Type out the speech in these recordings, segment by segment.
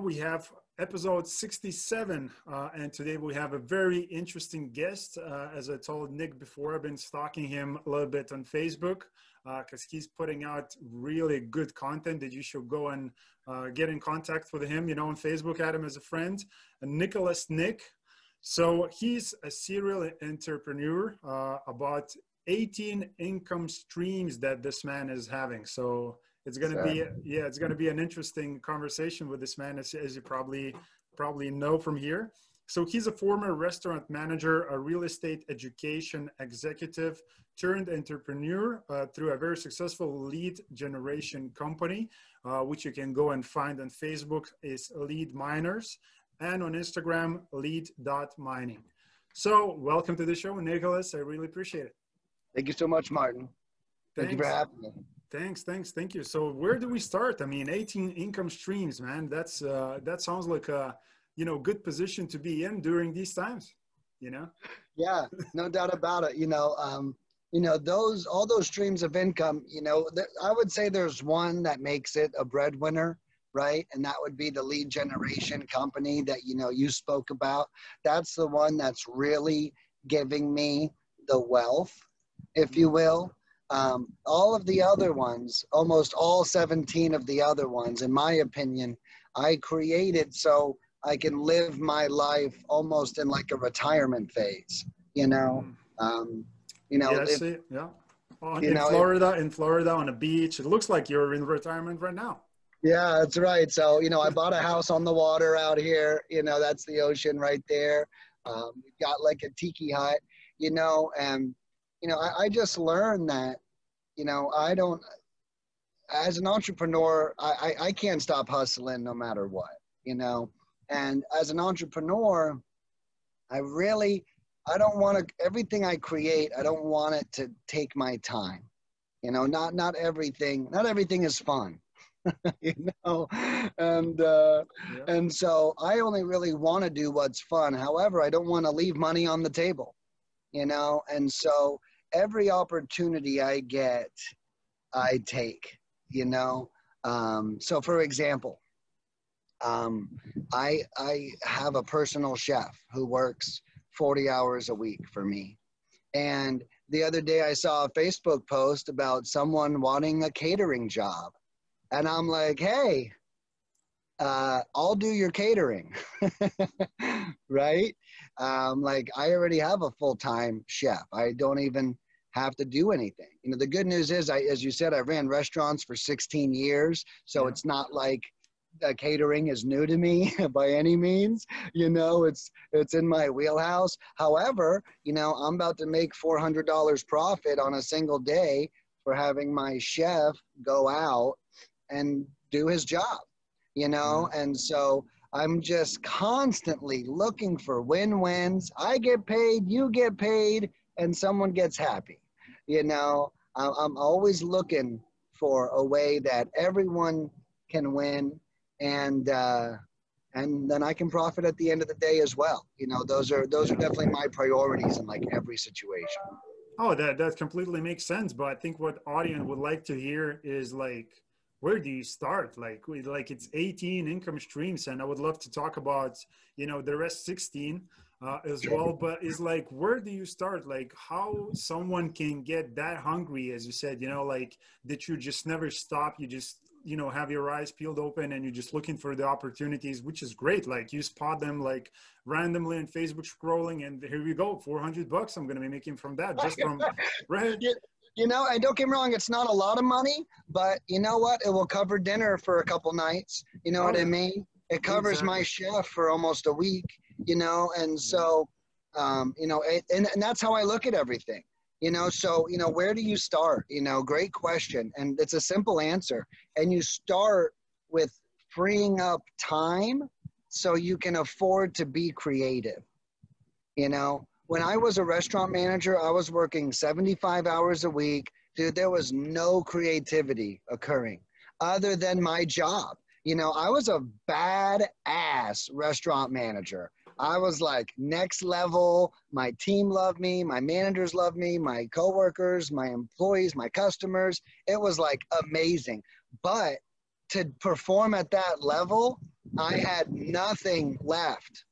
We have episode 67, uh, and today we have a very interesting guest. Uh, as I told Nick before, I've been stalking him a little bit on Facebook because uh, he's putting out really good content that you should go and uh, get in contact with him, you know, on Facebook, add him as a friend. And Nicholas Nick. So he's a serial entrepreneur uh, about 18 income streams that this man is having. So it's going to be yeah it's going to be an interesting conversation with this man as, as you probably probably know from here. So he's a former restaurant manager a real estate education executive turned entrepreneur uh, through a very successful lead generation company uh, which you can go and find on facebook is lead miners and on instagram lead dot mining so welcome to the show nicholas. I really appreciate it. Thank you so much martin. Thanks. thank you for having me Thanks, thanks, thank you. So where do we start? I mean, 18 income streams, man. That's uh, that sounds like a you know good position to be in during these times. You know. Yeah, no doubt about it. You know, um, you know those all those streams of income. You know, th- I would say there's one that makes it a breadwinner, right? And that would be the lead generation company that you know you spoke about. That's the one that's really giving me the wealth, if you will um, all of the other ones, almost all 17 of the other ones, in my opinion, I created so I can live my life almost in like a retirement phase, you know? Hmm. Um, you know, yeah, if, yeah. in know, Florida, if, in Florida on a beach, it looks like you're in retirement right now. Yeah, that's right. So, you know, I bought a house on the water out here. You know, that's the ocean right there. Um, we've got like a tiki hut, you know, and you know, I, I just learned that, you know, I don't, as an entrepreneur, I, I, I can't stop hustling no matter what, you know. And as an entrepreneur, I really, I don't want to, everything I create, I don't want it to take my time. You know, not, not everything, not everything is fun. you know and uh, yeah. and so i only really want to do what's fun however i don't want to leave money on the table you know and so every opportunity I get, I take, you know? Um, so for example, um, I, I have a personal chef who works 40 hours a week for me. And the other day I saw a Facebook post about someone wanting a catering job. And I'm like, hey, uh, I'll do your catering, right? Um, like I already have a full time chef. I don't even have to do anything. You know, the good news is, I, as you said, I ran restaurants for 16 years, so yeah. it's not like uh, catering is new to me by any means. You know, it's it's in my wheelhouse. However, you know, I'm about to make $400 profit on a single day for having my chef go out and do his job you know mm-hmm. and so i'm just constantly looking for win-wins. I get paid you get paid and someone gets happy. You know i'm always looking for a way that everyone can win and uh, and then i can profit at the end of the day as well. You know those are those are definitely my priorities in like every situation. Oh that that completely makes sense but i think what audience would like to hear is like where do you start? Like like it's 18 income streams and i would love to talk about you know the rest 16 uh, as well but it's like where do you start? Like how someone can get that hungry as you said you know like that you just never stop you just you know have your eyes peeled open and you're just looking for the opportunities which is great. Like you spot them like randomly on facebook scrolling and here we go 400 bucks i'm gonna be making from that just from right you know, and don't get me wrong, it's not a lot of money, but you know what? It will cover dinner for a couple nights. You know oh, what I mean? It covers exactly. my chef for almost a week, you know, and so, um, you know, it, and, and that's how I look at everything. You know, so, you know, where do you start? You know, great question. And it's a simple answer. And you start with freeing up time so you can afford to be creative. You know, when I was a restaurant manager, I was working 75 hours a week. Dude, there was no creativity occurring other than my job. You know, I was a bad ass restaurant manager. I was like next level. My team loved me. My managers loved me. My coworkers, my employees, my customers. It was like amazing. But to perform at that level, I had nothing left,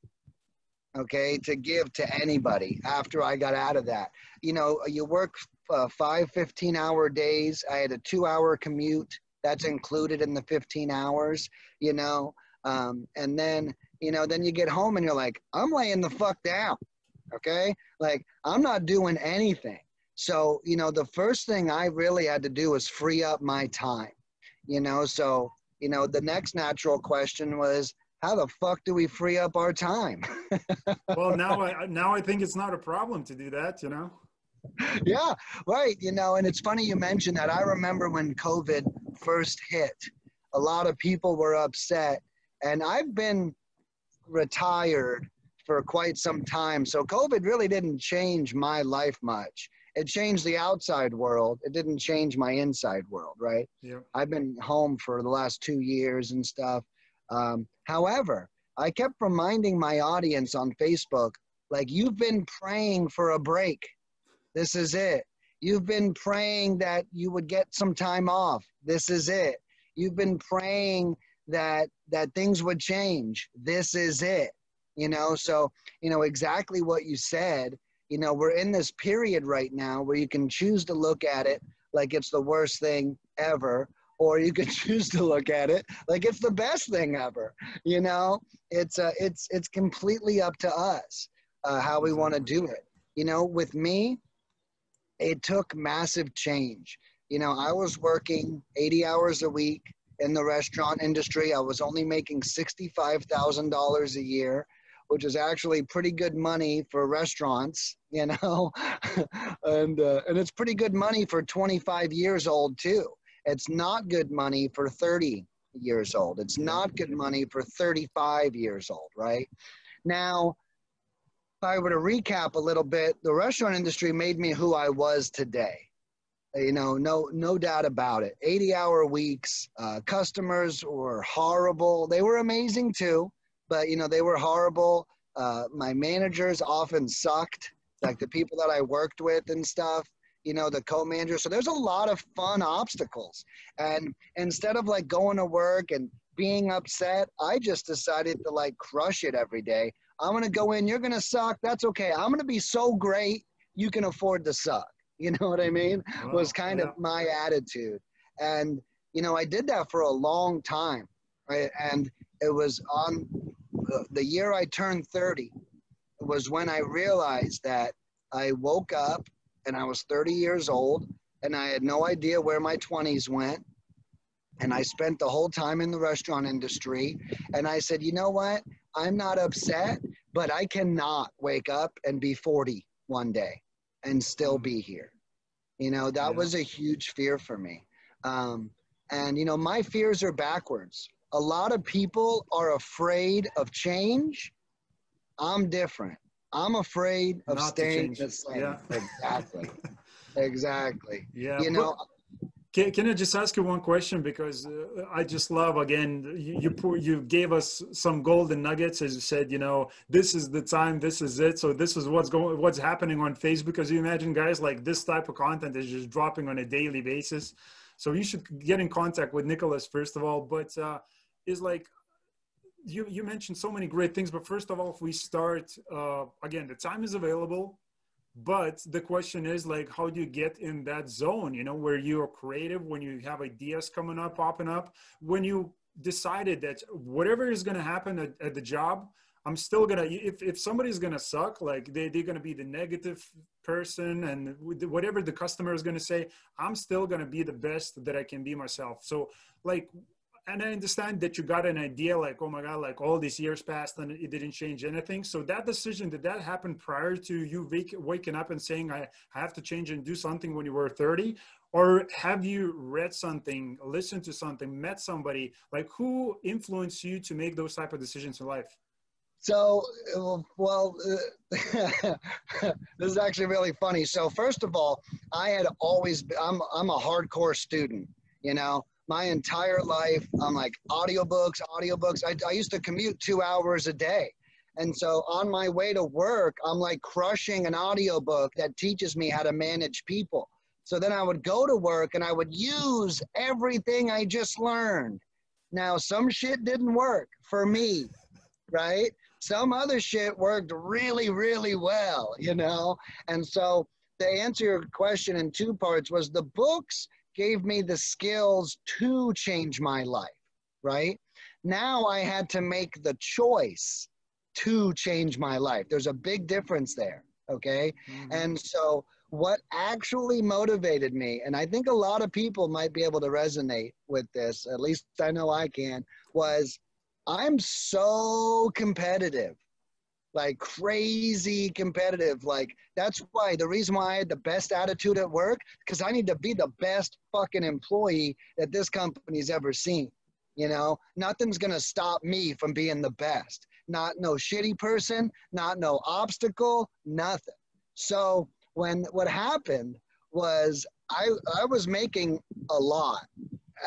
okay, to give to anybody after I got out of that. You know, you work uh, five 15 hour days. I had a two hour commute. That's included in the 15 hours, you know. Um, and then, you know, then you get home and you're like, I'm laying the fuck down, okay? Like, I'm not doing anything. So, you know, the first thing I really had to do was free up my time, you know. So, you know, the next natural question was, how the fuck do we free up our time? well, now I now I think it's not a problem to do that, you know. Yeah, right. You know, and it's funny you mentioned that. I remember when COVID first hit, a lot of people were upset, and I've been retired for quite some time, so COVID really didn't change my life much it changed the outside world. It didn't change my inside world, right? Yeah. I've been home for the last two years and stuff. Um, however, I kept reminding my audience on Facebook, like, you've been praying for a break. This is it. You've been praying that you would get some time off. This is it. You've been praying that that things would change. This is it. You know, so you know exactly what you said you know, we're in this period right now where you can choose to look at it like it's the worst thing ever, or you can choose to look at it like it's the best thing ever. You know, it's uh, it's it's completely up to us uh, how we want to do it. You know, with me, it took massive change. You know, I was working 80 hours a week in the restaurant industry. I was only making $65,000 a year which is actually pretty good money for restaurants, you know, and uh, and it's pretty good money for 25 years old too. It's not good money for 30 years old. It's not good money for 35 years old, right? Now, if I were to recap a little bit, the restaurant industry made me who I was today. You know, no no doubt about it. 80 hour weeks, uh, customers were horrible. They were amazing too but you know they were horrible. Uh, my managers often sucked, like the people that I worked with and stuff. You know, the co-manager. So there's a lot of fun obstacles, and instead of like going to work and being upset, I just decided to like crush it every day. I'm gonna go in. You're gonna suck. That's okay. I'm gonna be so great. You can afford to suck. You know what I mean? Wow, was kind yeah. of my attitude, and you know I did that for a long time, right? And it was on uh, the year I turned 30 was when I realized that I woke up and I was 30 years old and I had no idea where my 20s went. And I spent the whole time in the restaurant industry. And I said, you know what? I'm not upset, but I cannot wake up and be 40 one day and still be here. You know, that yeah. was a huge fear for me. Um, and, you know, my fears are backwards a lot of people are afraid of change. I'm different. I'm afraid of Not staying the same. Yeah. Exactly. exactly. Yeah. You know. Can, can I just ask you one question because uh, I just love again you you, pour, you gave us some golden nuggets as you said you know this is the time this is it so this is what's going what's happening on Facebook because you imagine guys like this type of content is just dropping on a daily basis so you should get in contact with Nicholas first of all but uh, is like you you mentioned so many great things but first of all if we start uh, again the time is available but the question is like how do you get in that zone you know where you're creative when you have ideas coming up popping up when you decided that whatever is going to happen at, at, the job i'm still gonna if, if somebody's gonna suck like they, they're gonna be the negative person and whatever the customer is gonna say i'm still gonna be the best that i can be myself. So like and I understand that you got an idea like, oh my God, like all these years passed and it didn't change anything. So that decision, did that happen prior to you waking up and saying, I, have to change and do something when you were 30? Or have you read something, listened to something, met somebody? Like who influenced you to make those type of decisions in life? So, well, this is actually really funny. So, first of all, I had always, I'm, I'm a hardcore student, you know, my entire life. I'm like audiobooks, audiobooks. I, I used to commute two hours a day. And so on my way to work, I'm like crushing an audiobook that teaches me how to manage people. So then I would go to work and I would use everything I just learned Now, some shit didn't work for me, right? Some other shit worked really, really well, you know? And so to answer your question in two parts was the books gave me the skills to change my life, right? Now I had to make the choice to change my life. There's a big difference there, okay? Mm-hmm. And so what actually motivated me, and I think a lot of people might be able to resonate with this, at least I know I can, was I'm so competitive, like crazy competitive. Like, that's why the reason why I had the best attitude at work, because I need to be the best fucking employee that this company's ever seen. You know, nothing's gonna stop me from being the best. Not no shitty person, not no obstacle, nothing. So, when what happened was I, I was making a lot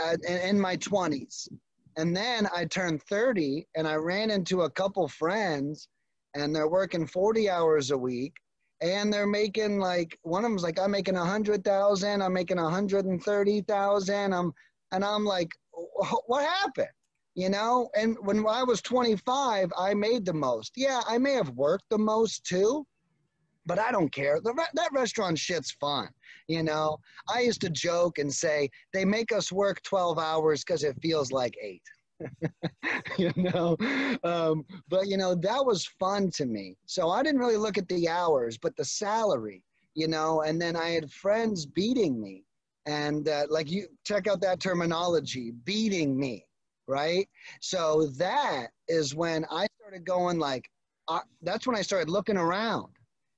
at, in my 20s. And then I turned 30 and I ran into a couple friends and they're working 40 hours a week and they're making like one of them's like I'm making a hundred thousand, I'm making a hundred and thirty thousand. I'm and I'm like, what happened? You know, and when I was 25, I made the most. Yeah, I may have worked the most too, but I don't care. The, that restaurant shit's fun. You know, I used to joke and say they make us work 12 hours because it feels like eight. you know, um, but you know, that was fun to me. So I didn't really look at the hours, but the salary, you know, and then I had friends beating me. And uh, like you check out that terminology, beating me, right? So that is when I started going like, that's when I started looking around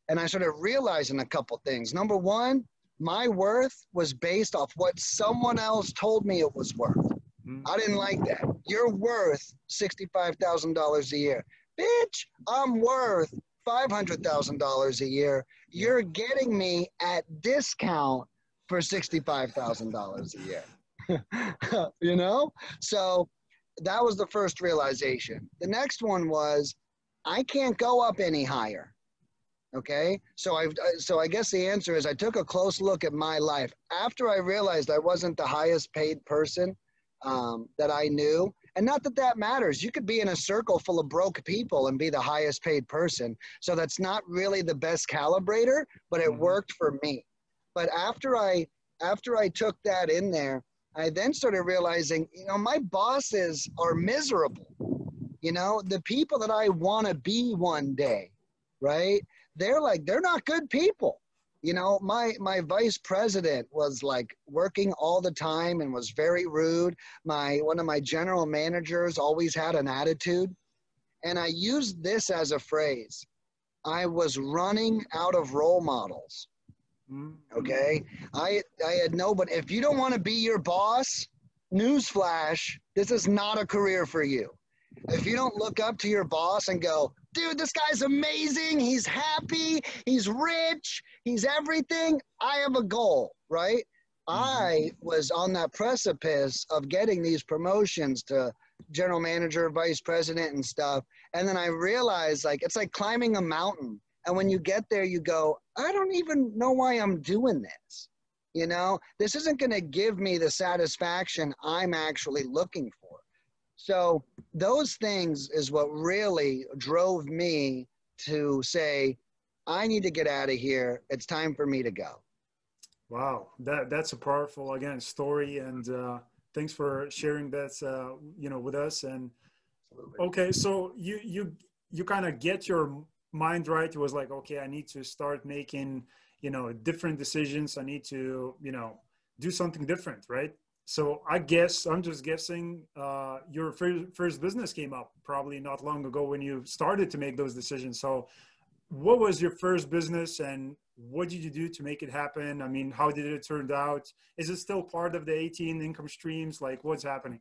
and I started realizing a couple things. Number one, my worth was based off what someone else told me it was worth. Mm-hmm. I didn't like that. You're worth $65,000 a year. Bitch, I'm worth $500,000 a year. You're getting me at discount for $65,000 a year. you know? So that was the first realization. The next one was I can't go up any higher. Okay, so I so I guess the answer is I took a close look at my life after I realized I wasn't the highest paid person um, that I knew, and not that that matters. You could be in a circle full of broke people and be the highest paid person. So that's not really the best calibrator, but it mm-hmm. worked for me. But after I after I took that in there, I then started realizing, you know, my bosses are miserable. You know, the people that I want to be one day, right? they're like they're not good people you know my my vice president was like working all the time and was very rude. My one of my general managers always had an attitude. And i used this as a phrase i was running out of role models. Mm-hmm. okay? I i had no but if you don't want to be your boss newsflash this is not a career for you. If you don't look up to your boss and go dude, this guy's amazing. He's happy. He's rich. He's everything. I have a goal, right? Mm-hmm. I was on that precipice of getting these promotions to general manager, vice president, and stuff. And then I realized like it's like climbing a mountain. And when you get there, you go, I don't even know why I'm doing this. You know, this isn't going to give me the satisfaction I'm actually looking for. So those things is what really drove me to say, I need to get out of here. It's time for me to go. Wow, that that's a powerful again story, and uh, thanks for sharing that uh, you know with us. And Absolutely. okay, so you you you kind of get your mind right. It was like, okay, I need to start making you know different decisions. I need to you know do something different, right? So I guess I'm just guessing uh, your first, first business came up probably not long ago when you started to make those decisions. So, what was your first business and what did you do to make it happen? I mean, how did it turn out? Is it still part of the 18 income streams? Like, what's happening?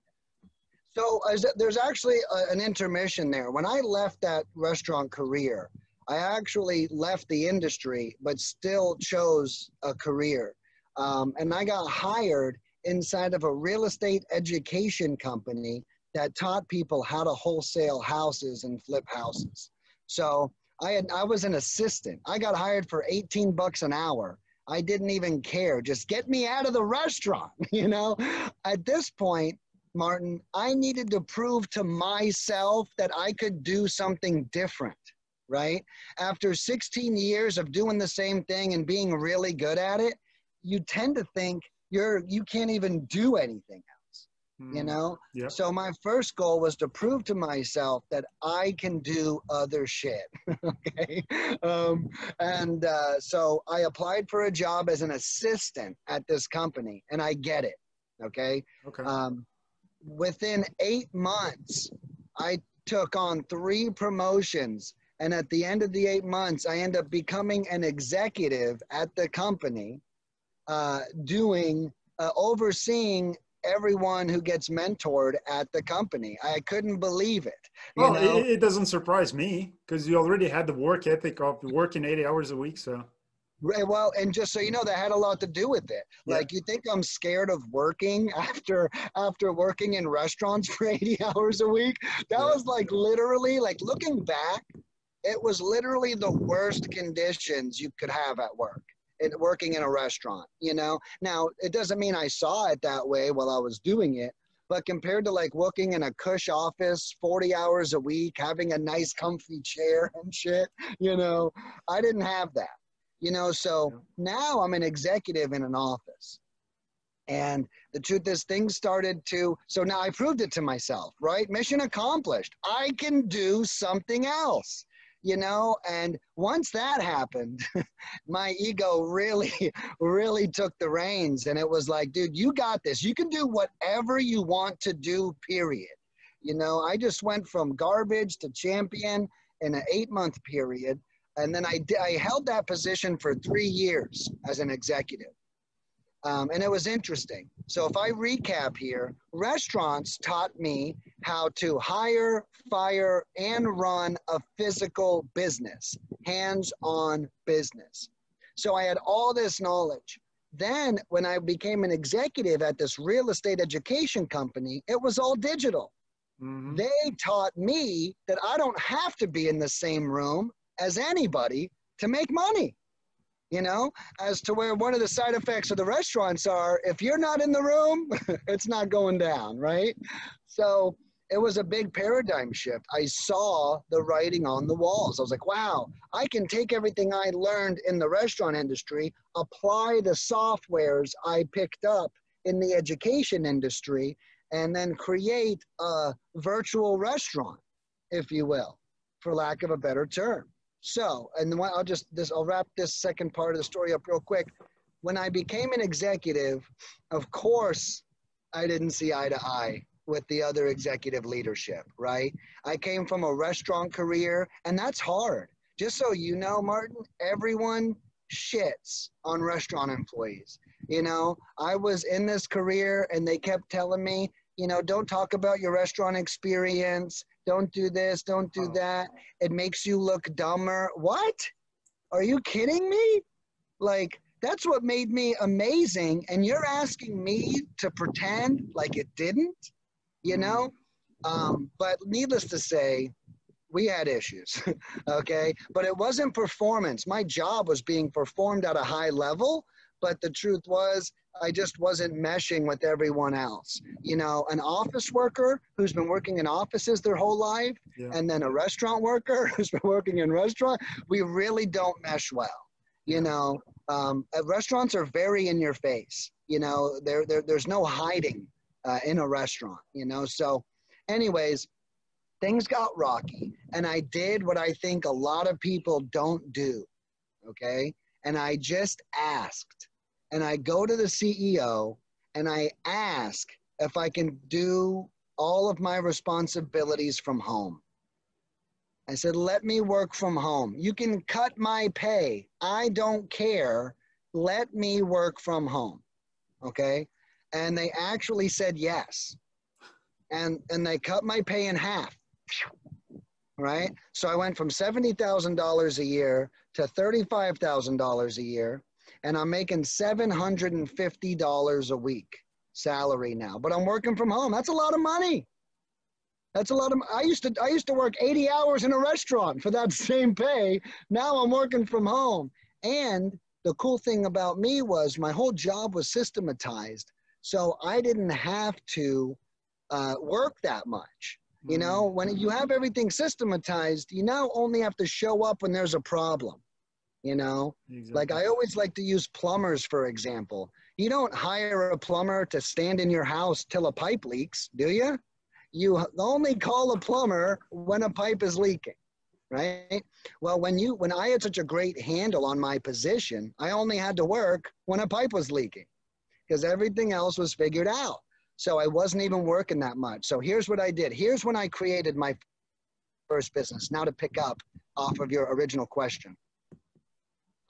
So, there's actually a, an intermission there. When I left that restaurant career, I actually left the industry, but still chose a career. Um, and I got hired inside of a real estate education company that taught people how to wholesale houses and flip houses. So I had I was an assistant. I got hired for 18 bucks an hour. I didn't even care. Just get me out of the restaurant, you know? At this point, Martin, I needed to prove to myself that I could do something different, right? After 16 years of doing the same thing and being really good at it, you tend to think you're you can't even do anything else. Mm, you know? Yep. So my first goal was to prove to myself that I can do other shit. okay. Um, and uh, so I applied for a job as an assistant at this company, and I get it. Okay. Okay. Um, within eight months, I took on three promotions. And at the end of the eight months, I end up becoming an executive at the company, uh, doing, uh, overseeing everyone who gets mentored at the company. I couldn't believe it. you well, know? it, it doesn't surprise me because you already had the work ethic of working 80 hours a week. So, Right. Well, and just so you know, that had a lot to do with it. Yeah. Like, you think I'm scared of working after after working in restaurants for 80 hours a week? That Yeah. was like literally, like looking back, it was literally the worst conditions you could have at work. And working in a restaurant, you know. Now, it doesn't mean I saw it that way while I was doing it, but compared to like working in a cush office 40 hours a week, having a nice comfy chair and shit, you know, I didn't have that you know? So now i'm an executive in an office. And the truth is things started to so now i proved it to myself right? Mission accomplished. I can do something else you know and once that happened my ego really really took the reins and it was like dude you got this you can do whatever you want to do period you know i just went from garbage to champion in an eight month period and then I, I held that position for three years as an executive. Um, and it was interesting. So if I recap here, restaurants taught me how to hire, fire, and run a physical business, hands-on business. So I had all this knowledge. Then when I became an executive at this real estate education company, it was all digital. Mhm. They taught me that I don't have to be in the same room as anybody to make money. You know, as to where one of the side effects of the restaurants are if you're not in the room, it's not going down, right? So it was a big paradigm shift. I saw the writing on the walls. I was like, wow, I can take everything I learned in the restaurant industry, apply the softwares I picked up in the education industry, and then create a virtual restaurant, if you will, for lack of a better term. So, and then I'll just this I'll wrap this second part of the story up real quick. When I became an executive, of course, I didn't see eye to eye with the other executive leadership, right? I came from a restaurant career, and that's hard. Just so you know, Martin, everyone shits on restaurant employees. You know, I was in this career and they kept telling me, you know, don't talk about your restaurant experience. Don't do this, don't do Oh. that. It makes you look dumber. What? Are you kidding me? Like, that's what made me amazing. And you're asking me to pretend like it didn't, you know? Um, but needless to say, we had issues, okay? But it wasn't performance. My job was being performed at a high level, but the truth was, I just wasn't meshing with everyone else. You know, an office worker who's been working in offices their whole life, Yeah. and then a restaurant worker who's been working in restaurant, we really don't mesh well. You know, um, uh, restaurants are very in your face. You know, there, there there's no hiding uh, in a restaurant. You know, so, anyways, things got rocky, and I did what I think a lot of people don't do. Okay, and I just asked, and I go to the CEO and I ask if I can do all of my responsibilities from home. I said, let me work from home. You can cut my pay. I don't care. Let me work from home. Okay. And they actually said yes. And, and they cut my pay in half. Right. So I went from $70,000 a year to $35,000 a year. And I'm making $750 a week salary now. But I'm working from home. That's a lot of money. That's a lot of. I used to I used to work 80 hours in a restaurant for that same pay. Now I'm working from home. And the cool thing about me was my whole job was systematized, so I didn't have to uh, work that much. You know, when you have everything systematized, you now only have to show up when there's a problem. You know, Exactly. like I always like to use plumbers, for example. You don't hire a plumber to stand in your house till a pipe leaks, do you? You only call a plumber when a pipe is leaking, right? Well, when you when I had such a great handle on my position, I only had to work when a pipe was leaking because everything else was figured out. So I wasn't even working that much. So here's what I did. Here's when I created my first business. Now to pick up off of your original question.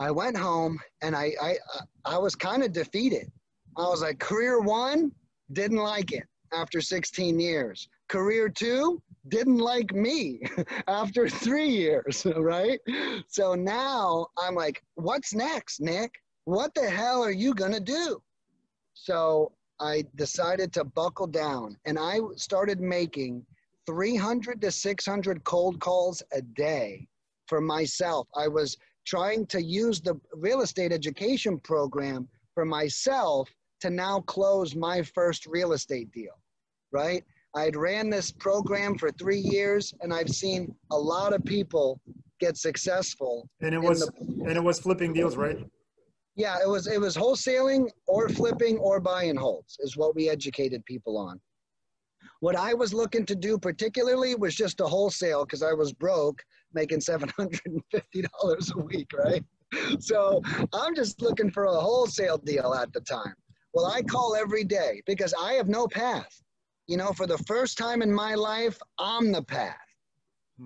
I went home and I I I was kind of defeated. I was like career 1 didn't like it after 16 years. Career 2 didn't like me after 3 years, right? So now I'm like what's next, Nick? What the hell are you going to do? So I decided to buckle down and I started making 300 to 600 cold calls a day for myself. I was trying to use the real estate education program for myself to now close my first real estate deal, right? I'd ran this program for three years and I've seen a lot of people get successful. and it was the- and it was flipping deals, right? yeah, it was it was wholesaling or flipping or buy and holds is what we educated people on. What I was looking to do particularly was just a wholesale because I was broke, making seven hundred and fifty dollars a week, right? So I'm just looking for a wholesale deal at the time. Well, I call every day because I have no path. You know, for the first time in my life, I'm the path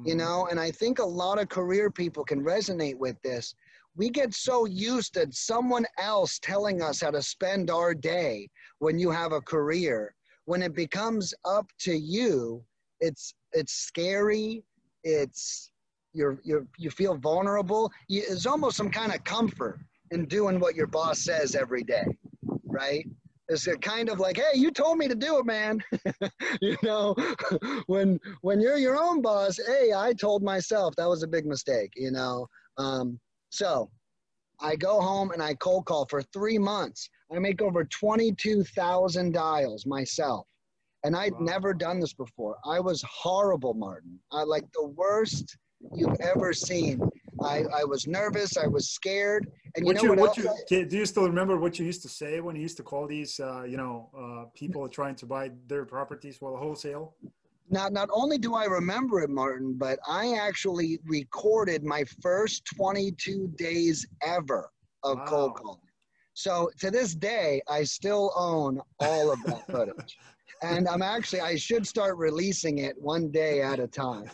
you Mhm. know and i think a lot of career people can resonate with this we get so used to someone else telling us how to spend our day when you have a career when it becomes up to you it's it's scary it's you're you're you feel vulnerable you, it's almost some kind of comfort in doing what your boss says every day right? It's a kind of like hey you told me to do it man. You know when when you're your own boss hey i told myself that was a big mistake you know? Um, so i go home and i cold call for three months. I make over 22000 dials myself. And i'd Wow. never done this before. I was horrible martin. I like the worst you've ever seen i i was nervous i was scared and you what know you what, what else you I- do you still remember what you used to say when you used to call these uh, you know uh, people trying to buy their properties for wholesale? not not only do I remember it, Martin, but I actually recorded my first 22 days ever of cold calling. So to this day, I still own all of that footage. and I'm actually I should start releasing it one day at a time.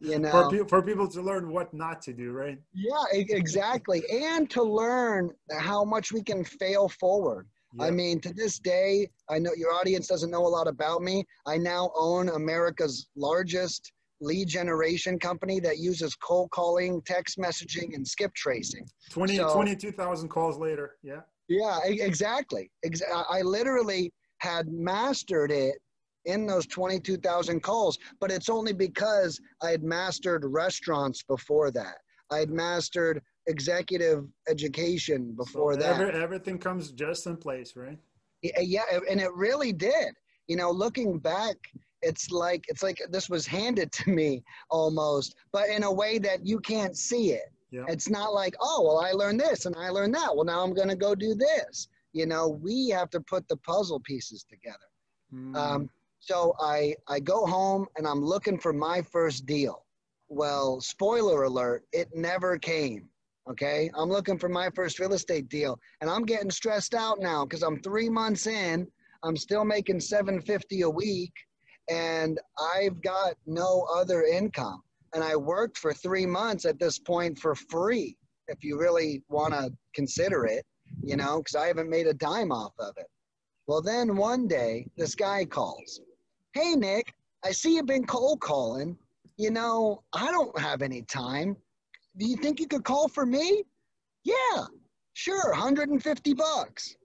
You know, for, pe- for people to learn what not to do, right? yeah, exactly, and to learn how much we can fail forward. I mean, to this day, I know your audience doesn't know a lot about me. I now own America's largest lead generation company that uses cold calling, text messaging, and skip tracing. 20, So- 22,000 calls later. Yeah. Yeah, exactly. I literally had mastered it in those 22,000 calls, but it's only because I had mastered restaurants before that. I had mastered executive education before So that. every- everything comes just in place, right? Uh, yeah, yeah, and it really did. You know, looking back, it's like it's like this was handed to me almost, but in a way that you can't see it. Yeah. It's not like, oh, well, I learned this and I learned that. Well, now I'm going to go do this. You know, we have to put the puzzle pieces together. Mm. Um, so I I go home and I'm looking for my first deal. Well, spoiler alert, it never came. Okay, I'm looking for my first real estate deal, and I'm getting stressed out now because I'm three months in. I'm still making 750 a week, and I've got no other income. And I worked for three months at this point for free, if you really want to consider it, you know, because I haven't made a dime off of it. Well, then one day, this guy calls. Hey, Nick, I see you've been cold calling. You know, I don't have any time. Do you think you could call for me? Yeah, sure, 150 bucks.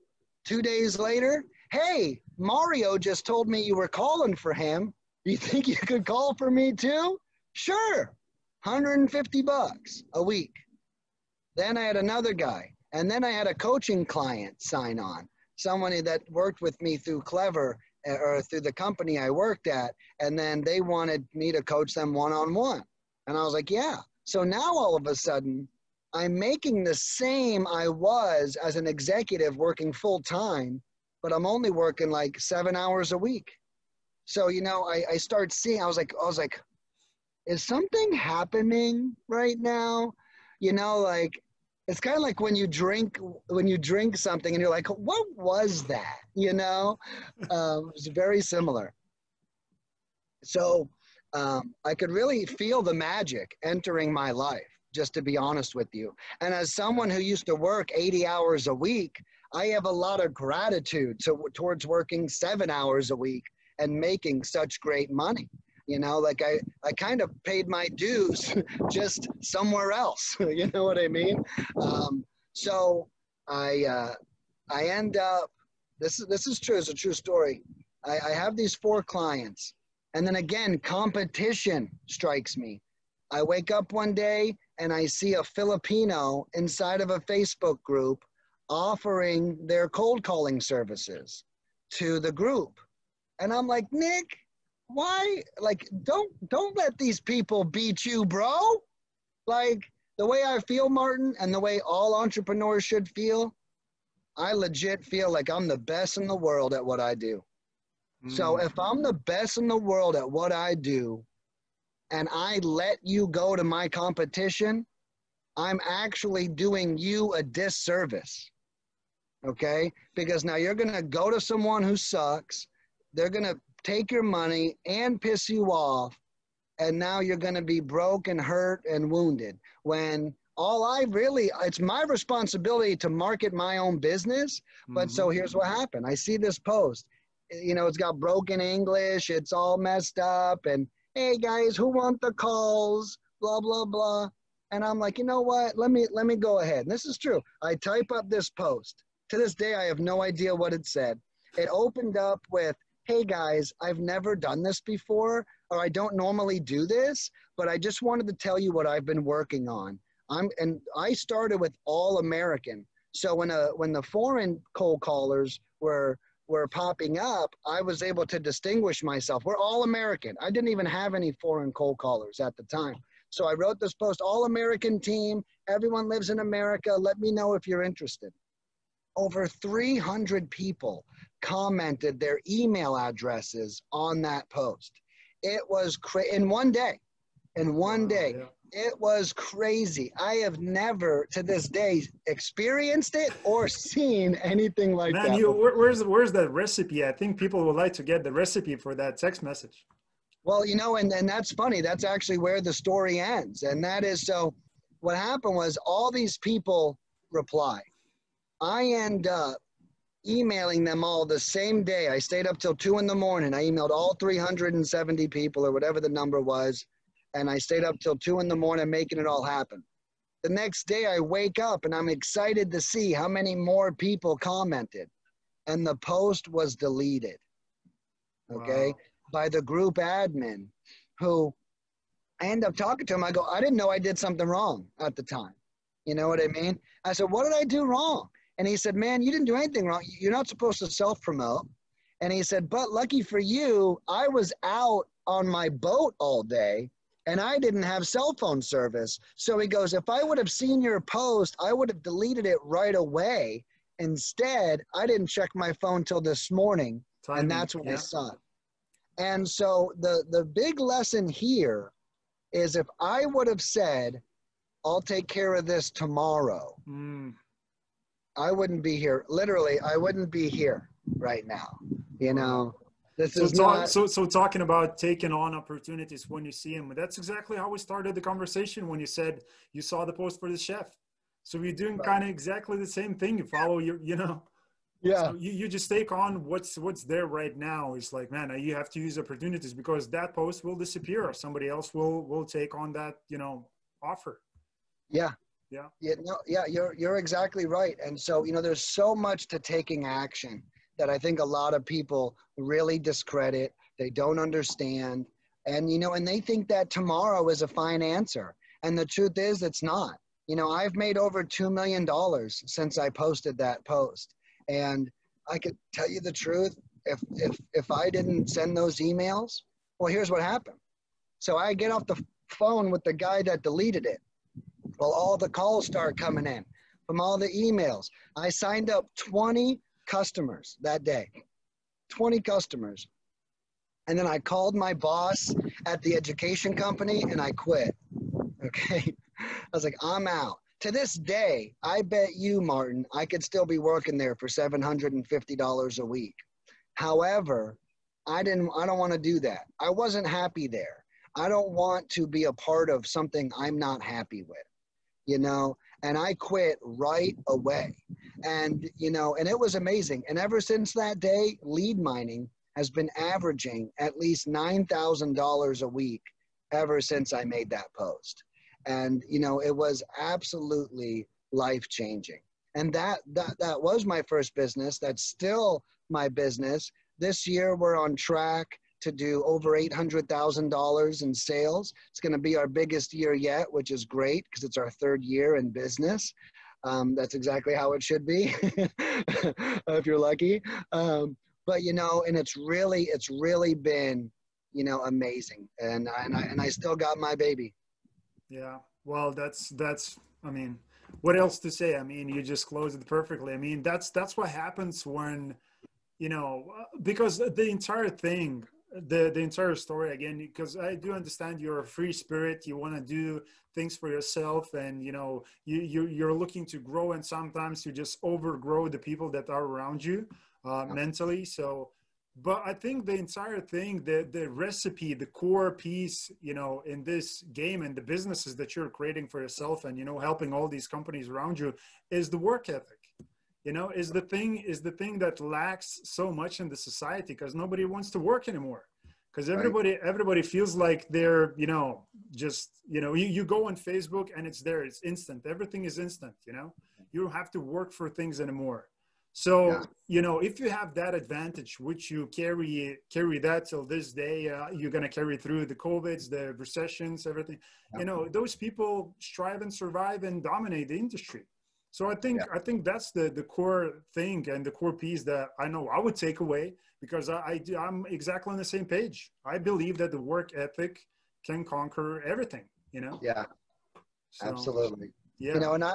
Two days later, hey, Mario just told me you were calling for him. You think you could call for me too? Sure, 150 bucks a week. Then I had another guy, and then I had a coaching client sign on, somebody that worked with me through Clever, eh, or through the company I worked at, and then they wanted me to coach them one on one. And I was like, yeah. So now all of a sudden, I'm making the same I was as an executive working full time, but I'm only working like seven hours a week. So, you know, I, I start seeing, I was like, I was like, is something happening right now? You know, like it's kind of like when you drink when you drink something and you're like what was that? You know? Um, it's very similar. So um, i could really feel the magic entering my life just to be honest with you. And as someone who used to work 80 hours a week i have a lot of gratitude to, towards working seven hours a week and making such great money you know like i i kind of paid my dues just somewhere else you know what i mean? Um, so i uh, i end up this is this is true it's a true story. I, I have these four clients and then again competition strikes me. I wake up one day and i see a filipino inside of a facebook group offering their cold calling services to the group. And i'm like nick why like don't don't let these people beat you bro. Like the way i feel martin and the way all entrepreneurs should feel i legit feel like i'm the best in the world at what i do. Mm. so if i'm the best in the world at what i do and i let you go to my competition i'm actually doing you a disservice okay? Because now you're going to go to someone who sucks. They're going to take your money and piss you off and now you're going to be broke and hurt and wounded. When all i really it's my responsibility to market my own business but mm-hmm. so here's what happened. I see this post. You know it's got broken english it's all messed up and hey guys who want the calls? Blah blah blah. And i'm like you know what? Let me let me go ahead. And this is true. I type up this post. To this day i have no idea what it said. It opened up with hey guys, I've never done this before, or I don't normally do this, but I just wanted to tell you what I've been working on. I'm and I started with all American. So when a when the foreign cold callers were were popping up, I was able to distinguish myself. We're all American. I didn't even have any foreign cold callers at the time. So I wrote this post, all American team, everyone lives in America. Let me know if you're interested. Over 300 people commented their email addresses on that post. It was cra- in one day. In one day. Yeah. It was crazy. I have never to this day experienced it or seen anything like Man, that. You, where's where's that recipe? I think people would like to get the recipe for that text message. Well, you know, and, and that's funny. That's actually where the story ends. And that is so what happened was all these people reply. I end up emailing them all the same day. I stayed up till two in the morning. I emailed all 370 people or whatever the number was. And I stayed up till two in the morning making it all happen. The next day I wake up and I'm excited to see how many more people commented. And the post was deleted. Okay. Wow. By the group admin who I end up talking to him. I go, I didn't know I did something wrong at the time. You know what I mean? I said, What did I do wrong? And he said, Man, you didn't do anything wrong. You're not supposed to self promote. And he said, But lucky for you, I was out on my boat all day and I didn't have cell phone service. So he goes, If I would have seen your post, I would have deleted it right away. Instead, I didn't check my phone till this morning. Timing, and that's what yeah. I saw. And so the, the big lesson here is if I would have said, I'll take care of this tomorrow. Mm. I wouldn't be here. Literally, I wouldn't be here right now. You know, this so is talk, not. So, so talking about taking on opportunities when you see them. That's exactly how we started the conversation when you said you saw the post for the chef. So you're doing right. kind of exactly the same thing. You follow your, you know. Yeah. So you, you just take on what's what's there right now. It's like, man, you have to use opportunities because that post will disappear. Somebody else will will take on that, you know, offer. Yeah, yeah. Yeah. No, yeah, you're you're exactly right. And so, you know, there's so much to taking action that I think a lot of people really discredit. They don't understand. And you know, and they think that tomorrow is a fine answer. And the truth is it's not. You know, I've made over two million dollars since I posted that post. And I could tell you the truth, if if if I didn't send those emails, well, here's what happened. So I get off the phone with the guy that deleted it. Well, all the calls start coming in from all the emails. I signed up 20 customers that day. 20 customers. And then I called my boss at the education company and I quit. Okay. I was like, I'm out. To this day, I bet you, Martin, I could still be working there for $750 a week. However, I didn't I don't want to do that. I wasn't happy there. I don't want to be a part of something I'm not happy with. You know, and I quit right away. And you know, and it was amazing. And ever since that day, lead mining has been averaging at least $9,000 a week ever since I made that post. And, you know, it was absolutely life changing. And that, that, that was my first business. That's still my business. This year, we're on track to do over $800,000 in sales. It's going to be our biggest year yet, which is great because it's our third year in business. Um, that's exactly how it should be, if you're lucky. Um, but you know, and it's really, it's really been, you know, amazing. And and I and I still got my baby. Yeah. Well, that's that's. I mean, what else to say? I mean, you just closed it perfectly. I mean, that's that's what happens when, you know, because the entire thing the the entire story again because i do understand you're a free spirit you want to do things for yourself and you know you, you you're looking to grow and sometimes you just overgrow the people that are around you uh, mentally. So, but I think the entire thing, the the recipe, the core piece, you know, in this game and the businesses that you're creating for yourself, and you know, helping all these companies around you, is the work ethic. You know, is the thing is the thing that lacks so much in the society because nobody wants to work anymore because everybody right. everybody feels like they're you know just you know you, you go on facebook and it's there it's instant everything is instant you know you don't have to work for things anymore so yeah. you know, if you have that advantage, which you carry carry that till this day, uh, you're gonna carry through the covids, the recessions, everything. Yeah. You know, those people strive and survive and dominate the industry. So I think yeah. I think that's the the core thing and the core piece that I know I would take away because I, I do, I'm exactly on the same page. I believe that the work ethic can conquer everything. You know. Yeah. So, Absolutely. Yeah. You know, and I,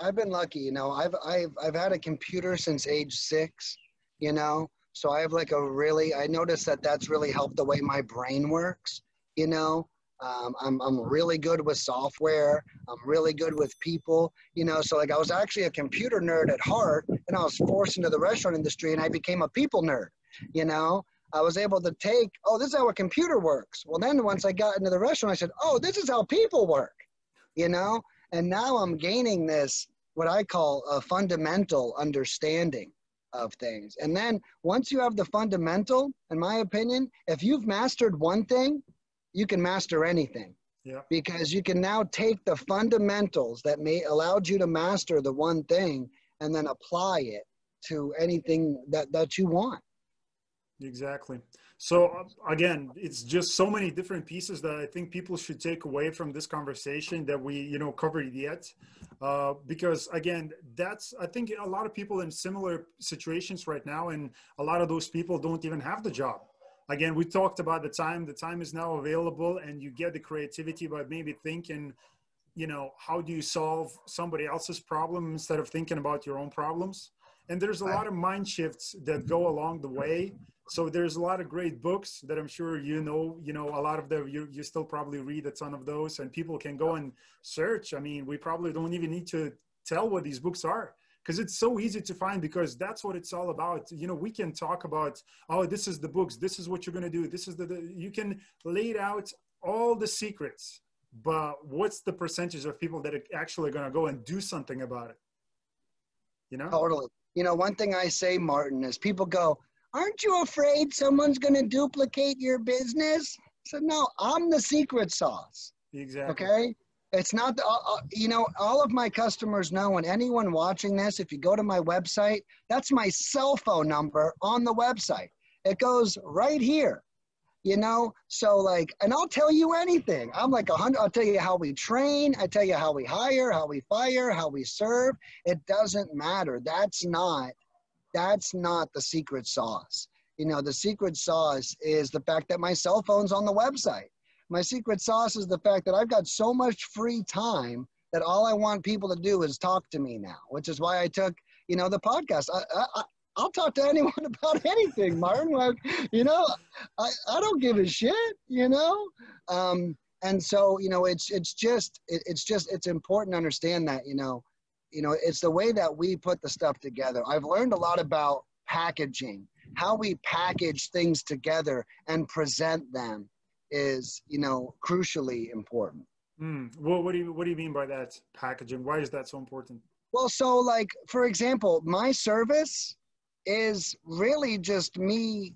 I have been lucky. You know, I've I've I've had a computer since age six. You know, so I have like a really. I noticed that that's really helped the way my brain works. You know, um, I'm I'm really good with software. I'm really good with people. You know, so like I was actually a computer nerd at heart, and I was forced into the restaurant industry, and I became a people nerd. You know, I was able to take, oh, this is how a computer works. Well, then once I got into the restaurant, I said, oh, this is how people work. You know, and now I'm gaining this, what I call a fundamental understanding of things. And then once you have the fundamental, in my opinion, if you've mastered one thing, you can master anything. Yeah. Because you can now take the fundamentals that may allowed you to master the one thing and then apply it to anything that, that you want. Exactly. So uh, again, it's just so many different pieces that I think people should take away from this conversation that we, you know, covered yet. Uh, because again, that's I think a lot of people in similar situations right now, and a lot of those people don't even have the job. Again, we talked about the time. The time is now available, and you get the creativity by maybe thinking, you know, how do you solve somebody else's problem instead of thinking about your own problems. And there's a lot of mind shifts that go along the way so there's a lot of great books that i'm sure you know you know a lot of them you, you still probably read a ton of those and people can go and search i mean we probably don't even need to tell what these books are because it's so easy to find because that's what it's all about you know we can talk about oh this is the books this is what you're going to do this is the, the you can lay out all the secrets but what's the percentage of people that are actually going to go and do something about it you know totally you know one thing i say martin is people go aren't you afraid someone's going to duplicate your business? I said, no, I'm the secret sauce. Exactly. Okay. It's not, the, uh, uh, you know, all of my customers know, and anyone watching this, if you go to my website, that's my cell phone number on the website. It goes right here, you know? So, like, and I'll tell you anything. I'm like a hundred, I'll tell you how we train, I tell you how we hire, how we fire, how we serve. It doesn't matter. That's not that's not the secret sauce. you know, the secret sauce is the fact that my cell phone's on the website. My secret sauce is the fact that I've got so much free time that all I want people to do is talk to me now, which is why I took, you know, the podcast. I, I, I'll talk to anyone about anything, Martin. Like, you know, I, I don't give a shit, you know? Um, and so, you know, it's, it's just, it, it's just, it's important to understand that, you know, you know, it's the way that we put the stuff together. I've learned a lot about packaging, how we package things together and present them is, you know, crucially important. Mm. Well, what do you what do you mean by that packaging? Why is that so important? Well, so like for example, my service is really just me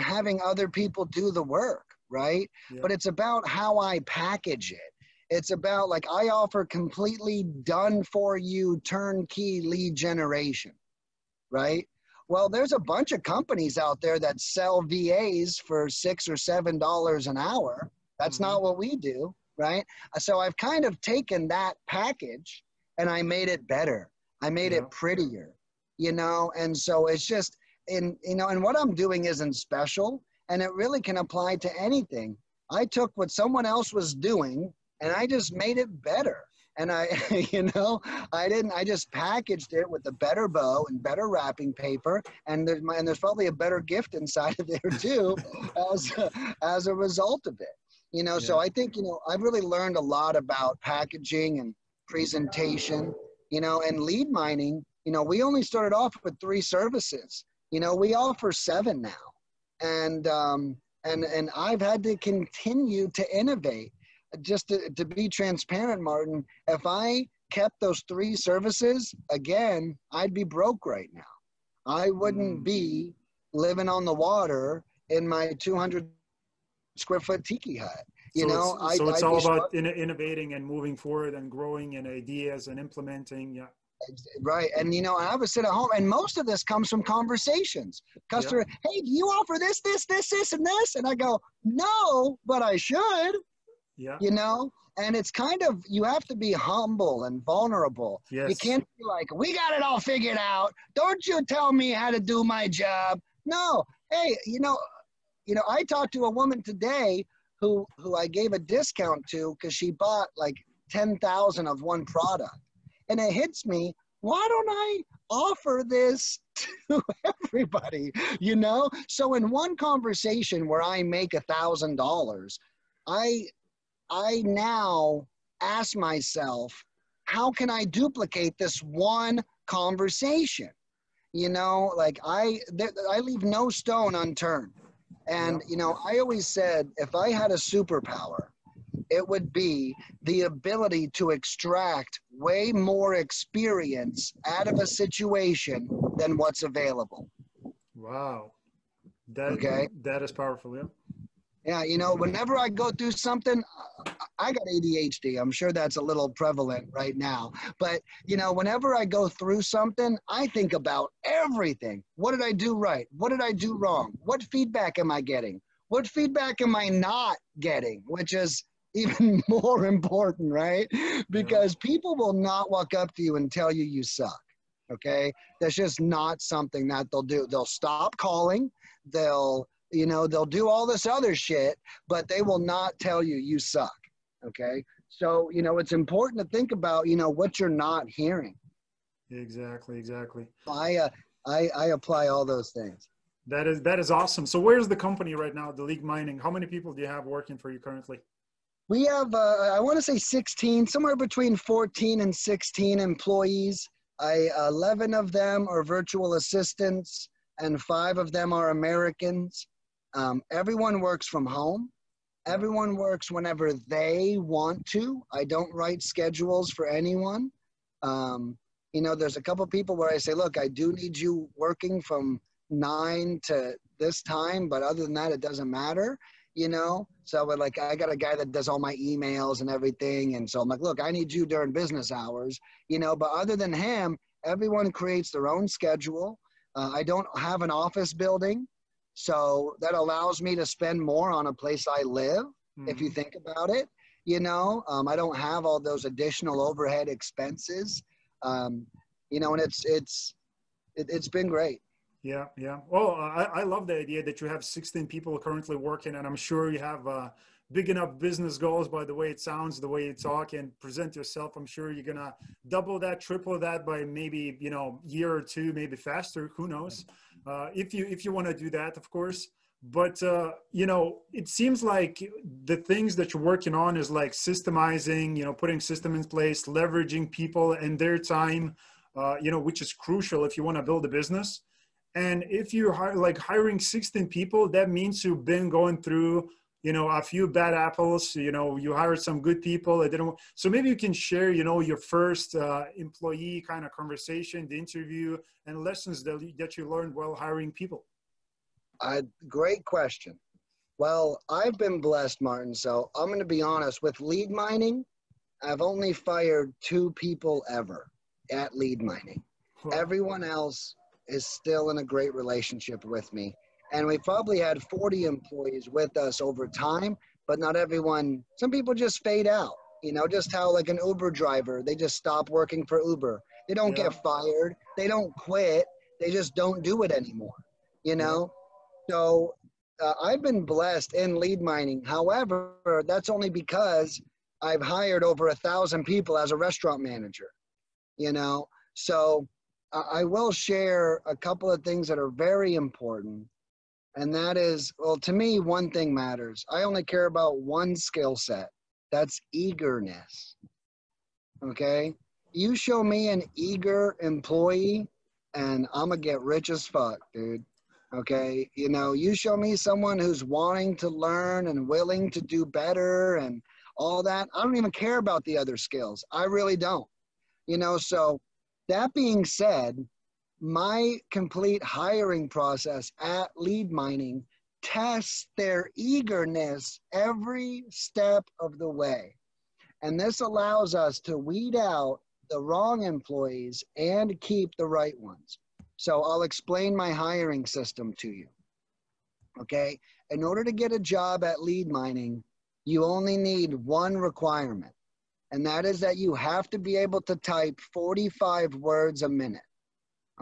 having other people do the work, right? Yeah. But it's about how I package it. It's about like I offer completely done for you turnkey lead generation, right? Well, there's a bunch of companies out there that sell VAs for six or seven dollars an hour. That's mm-hmm. not what we do right? So I've kind of taken that package and I made it better. I made yeah. it prettier, you know? And so it's just, in, you know, and what I'm doing isn't special and it really can apply to anything. I took what someone else was doing and I just made it better. And I, you know, I didn't, I just packaged it with a better bow and better wrapping paper. And there's, my, and there's probably a better gift inside of there too as, as a result of it you know yeah. so i think you know i've really learned a lot about packaging and presentation you know and lead mining you know we only started off with three services you know we offer seven now and um and and i've had to continue to innovate just to, to be transparent martin if i kept those three services again i'd be broke right now i wouldn't mm. be living on the water in my 200 square foot tiki hut. You so know, it's, so I, it's I all about in, innovating and moving forward and growing and ideas and implementing. Yeah. Right. And, you know, I would sit at home and most of this comes from conversations. Customer, yeah. hey, do you offer this, this, this, this, and this? And I go, no, but I should. Yeah. You know, and it's kind of you have to be humble and vulnerable. Yes. You can't be like, we got it all figured out. Don't you tell me how to do my job. No. Hey, you know, you know, I talked to a woman today who who I gave a discount to because she bought like ten thousand of one product, and it hits me. Why don't I offer this to everybody? You know, so in one conversation where I make a thousand dollars, I I now ask myself, how can I duplicate this one conversation? You know, like I I leave no stone unturned. And, you know, I always said if I had a superpower, it would be the ability to extract way more experience out of a situation than what's available. Wow. That, okay. That is powerful. Yeah. Yeah, you know, whenever I go through something, I got ADHD. I'm sure that's a little prevalent right now. But, you know, whenever I go through something, I think about everything. What did I do right? What did I do wrong? What feedback am I getting? What feedback am I not getting? Which is even more important, right? Because people will not walk up to you and tell you you suck. Okay. That's just not something that they'll do. They'll stop calling. They'll, you know they'll do all this other shit but they will not tell you you suck. Okay? So you know it's important to think about you know what you're not hearing. Exactly exactly. I uh, i i apply all those things. That is that is awesome. So where's the company right now Delegue Mining? How many people do you have working for you currently? We have uh, i want to say 16 somewhere between 14 and 16 employees. I 11 of them are virtual assistants and five of them are americans um, everyone works from home. Everyone works whenever they want to. I don't write schedules for anyone. Um, you know, there's a couple people where I say, look, I do need you working from nine to this time, but other than that, it doesn't matter. You know, so but like I got a guy that does all my emails and everything, and so I'm like, look, I need you during business hours. You know, but other than him, everyone creates their own schedule. Uh, I don't have an office building. So that allows me to spend more on a place I live, mm-hmm. if you mm-hmm. think about it. You know, um, I don't have all those additional overhead expenses. Um, you know, and it's it's it, has been great. Yeah, yeah. Well, I, I love the idea that you have 16 people currently working, and I'm sure you have uh, big enough business goals by the way it sounds, the way you talk and present yourself. I'm sure you're gonna double that, triple that by maybe you know year or two, maybe faster. Who knows? Uh, if you if you want to do that, of course. But uh, you know, it seems like the things that you're working on is like systemizing, you know, putting system in place, leveraging people and their time, uh, you know, which is crucial if you want to build a business and if you're like hiring 16 people, that means you've been going through, you know, a few bad apples. You know, you hired some good people. That didn't. So maybe you can share, you know, your first uh, employee kind of conversation, the interview, and lessons that that you learned while hiring people. Uh, great question. Well, I've been blessed, Martin. So I'm going to be honest. With lead mining, I've only fired two people ever at lead mining. Everyone else is still in a great relationship with me. And we probably had 40 employees with us over time, but not everyone, some people just fade out. You know, just how like an Uber driver, they just stop working for Uber. They don't yeah. get fired, they don't quit, they just don't do it anymore. You know? So uh, I've been blessed in lead mining. However, that's only because I've hired over a thousand people as a restaurant manager. You know, so I will share a couple of things that are very important. And that is, well, to me, one thing matters. I only care about one skill set that's eagerness. Okay? You show me an eager employee, and I'm going to get rich as fuck, dude. Okay? You know, you show me someone who's wanting to learn and willing to do better and all that. I don't even care about the other skills. I really don't. You know, so that being said, my complete hiring process at lead mining tests their eagerness every step of the way. And this allows us to weed out the wrong employees and keep the right ones. So I'll explain my hiring system to you. Okay. In order to get a job at lead mining, you only need one requirement and that is that you have to be able to type 45 words a minute.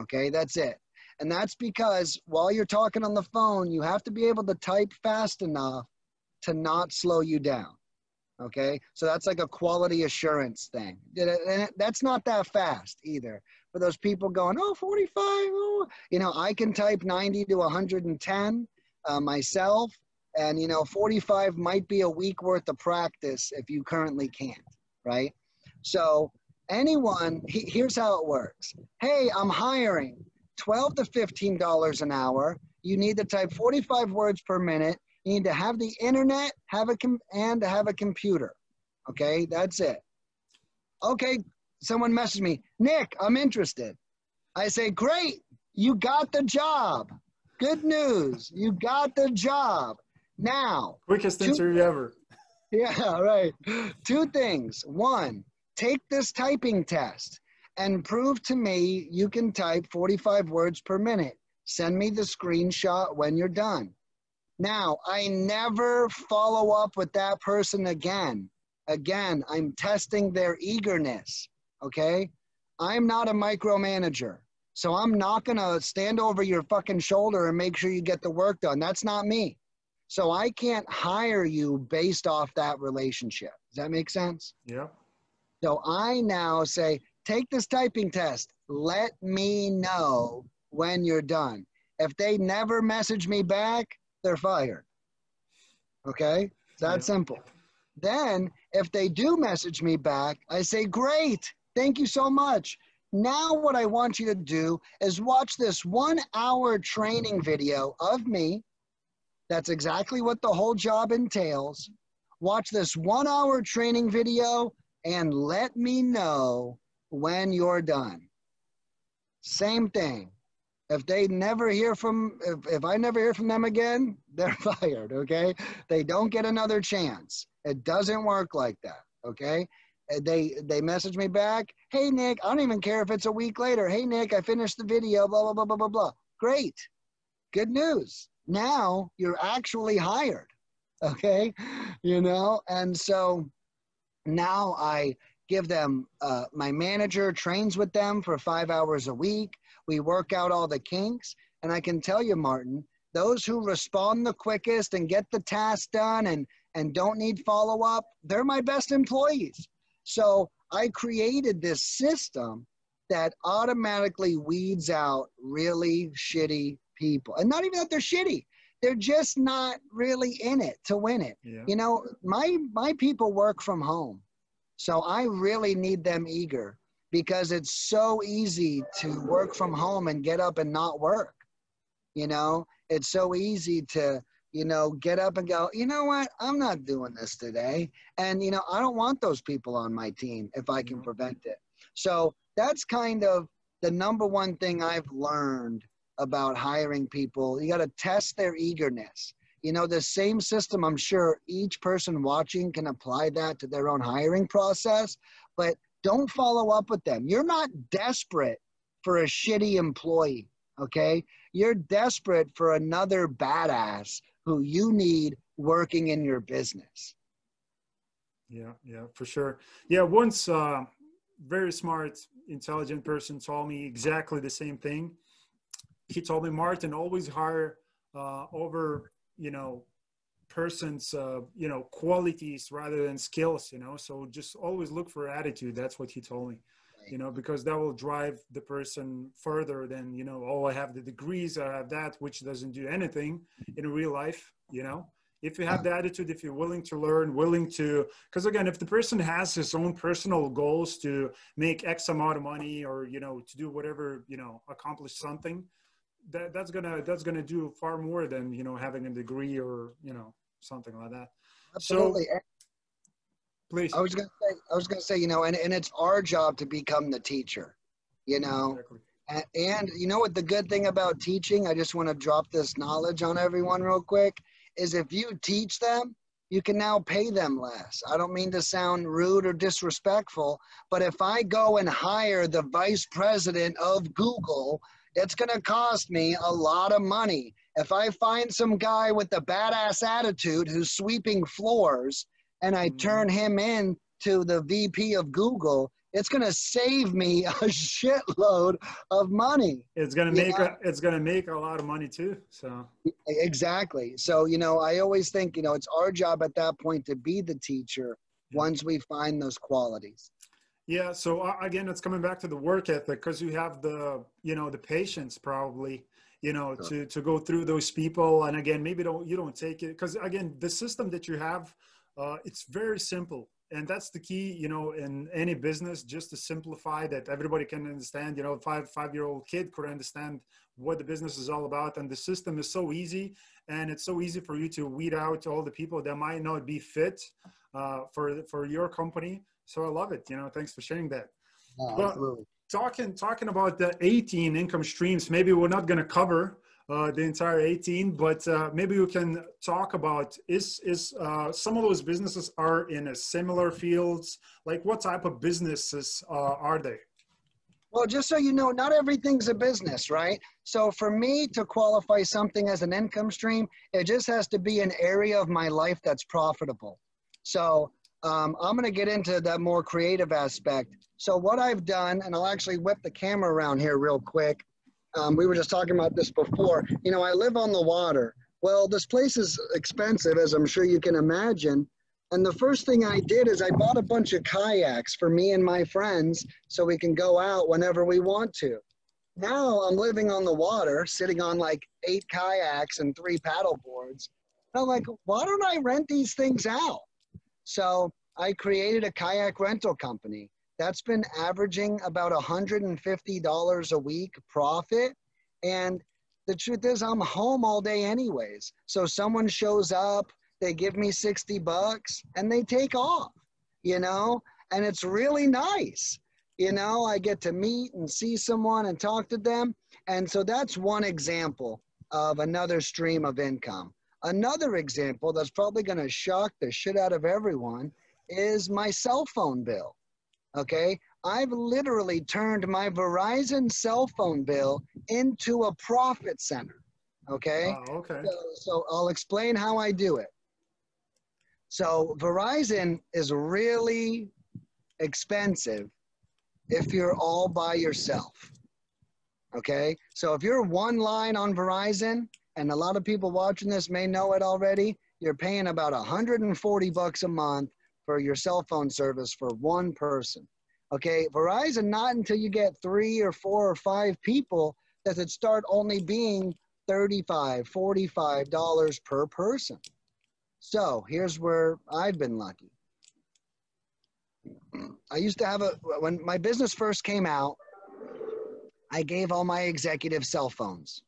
Okay, that's it. And that's because while you're talking on the phone, you have to be able to type fast enough to not slow you down. Okay, so that's like a quality assurance thing. And that's not that fast either. For those people going, oh, 45, oh, you know, I can type 90 to 110 uh, myself. And, you know, 45 might be a week worth of practice if you currently can't right? So anyone, he, here's how it works. Hey, I'm hiring 12 to $15 an hour. You need to type 45 words per minute. You need to have the internet, have a com- and have a computer. Okay, that's it. Okay, someone messaged me, Nick, I'm interested. I say, great, you got the job. Good news, you got the job. Now, quickest interview ever. Yeah, right. Two things. One, take this typing test and prove to me you can type 45 words per minute. Send me the screenshot when you're done. Now, I never follow up with that person again. Again, I'm testing their eagerness, okay? I'm not a micromanager. So I'm not going to stand over your fucking shoulder and make sure you get the work done. That's not me. So I can't hire you based off that relationship. Does that make sense? Yeah. So I now say, take this typing test. Let me know when you're done. If they never message me back, they're fired. Okay? It's that yeah. simple. Then, if they do message me back, I say, great. Thank you so much. Now, what I want you to do is watch this one hour training video of me that's exactly what the whole job entails. Watch this one hour training video and let me know when you're done. Same thing. If they never hear from, if, if I never hear from them again, they're fired, okay? They don't get another chance. It doesn't work like that, okay? They, they message me back, hey, Nick, I don't even care if it's a week later. Hey, Nick, I finished the video, blah, blah, blah, blah, blah, blah. Great. Good news now you're actually hired okay you know and so now i give them uh, my manager trains with them for five hours a week we work out all the kinks And I can tell you, Martin, those who respond the quickest and get the task done and, and don't need follow up, they're my best employees. So I created this system that automatically weeds out really shitty people. And not even that they're shitty. They're just not really in it to win it. Yeah. You know, my my people work from home. So I really need them eager because it's so easy to work from home and get up and not work. You know, it's so easy to, you know, get up and go, you know what, I'm not doing this today. And, you know, I don't want those people on my team if I can mm-hmm. prevent it. So that's kind of the number one thing I've learned about hiring people. You got to test their eagerness. You know, the same system, I'm sure each person watching can apply that to their own hiring process, but don't follow up with them. You're not desperate for a shitty employee, okay? You're desperate for another badass who you need working in your business. Yeah, yeah, for sure. Yeah, once uh, very smart, intelligent person told me exactly the same thing. He told me, Martin, always hire uh, over, you know, person's, uh, you know, qualities rather than skills, you know. So just always look for attitude. That's what he told me, you know, because that will drive the person further than, you know, oh, I have the degrees, I have that, which doesn't do anything in real life, you know if you have the attitude if you're willing to learn willing to because again if the person has his own personal goals to make x amount of money or you know to do whatever you know accomplish something that that's gonna that's gonna do far more than you know having a degree or you know something like that Absolutely. so please I was gonna say, I was gonna say, you know, and, and it's our job to become the teacher, you know. Exactly. And, and you know what the good thing about teaching? I just want to drop this knowledge on everyone real quick. Is if you teach them, you can now pay them less. I don't mean to sound rude or disrespectful, but if I go and hire the vice president of Google, it's going to cost me a lot of money. If I find some guy with a badass attitude who's sweeping floors and I Mhm. turn him in to the VP of Google, it's going to save me a shitload of money. it's gonna Yeah. make a, it's gonna make a lot of money too so Exactly. So, you know, I always think, you know, it's our job at that point to be the teacher once we find those qualities. Yeah. So uh, again, it's coming back to the work ethic because you have the, you know, the patience probably, you know, Sure. to to go through those people. And again, maybe don't you don't take it because again, the system that you have, uh, it's very simple, and that's the key, you know, in any business, just to simplify that everybody can understand. You know, five five year old kid could understand what the business is all about, and the system is so easy, and it's so easy for you to weed out all the people that might not be fit uh, for for your company. So I love it. You know, thanks for sharing that. No, Well, absolutely. Talking talking about the 18 income streams, maybe we're not going to cover uh, the entire 18, but uh, maybe we can talk about is is uh, some of those businesses are in a similar fields. Like what type of businesses uh, are they? Well, just so you know, not everything's a business, right? So for me to qualify something as an income stream, it just has to be an area of my life that's profitable. So um, I'm going to get into that more creative aspect. So what I've done, and I'll actually whip the camera around here real quick. Um, we were just talking about this before. You know, I live on the water. Well, this place is expensive, as I'm sure you can imagine. And the first thing I did is I bought a bunch of kayaks for me and my friends so we can go out whenever we want to. Now I'm living on the water, sitting on like eight kayaks and three paddle boards. And I'm like, why don't I rent these things out? So I created a kayak rental company that's been averaging about $150 a week profit. And the truth is, I'm home all day anyways. So someone shows up, they give me 60 bucks, and they take off, you know? And it's really nice. You know, I get to meet and see someone and talk to them. And so that's one example of another stream of income. Another example that's probably going to shock the shit out of everyone is my cell phone bill. Okay. I've literally turned my Verizon cell phone bill into a profit center. Okay. Oh, okay. So, so I'll explain how I do it. So Verizon is really expensive if you're all by yourself. Okay. So if you're one line on Verizon, and a lot of people watching this may know it already, you're paying about 140 bucks a month for your cell phone service for one person. Okay. Verizon, not until you get three or four or five people does it start only being 35 $45 per person. So here's where I've been lucky. I used to have a, when my business first came out, I gave all my executives cell phones.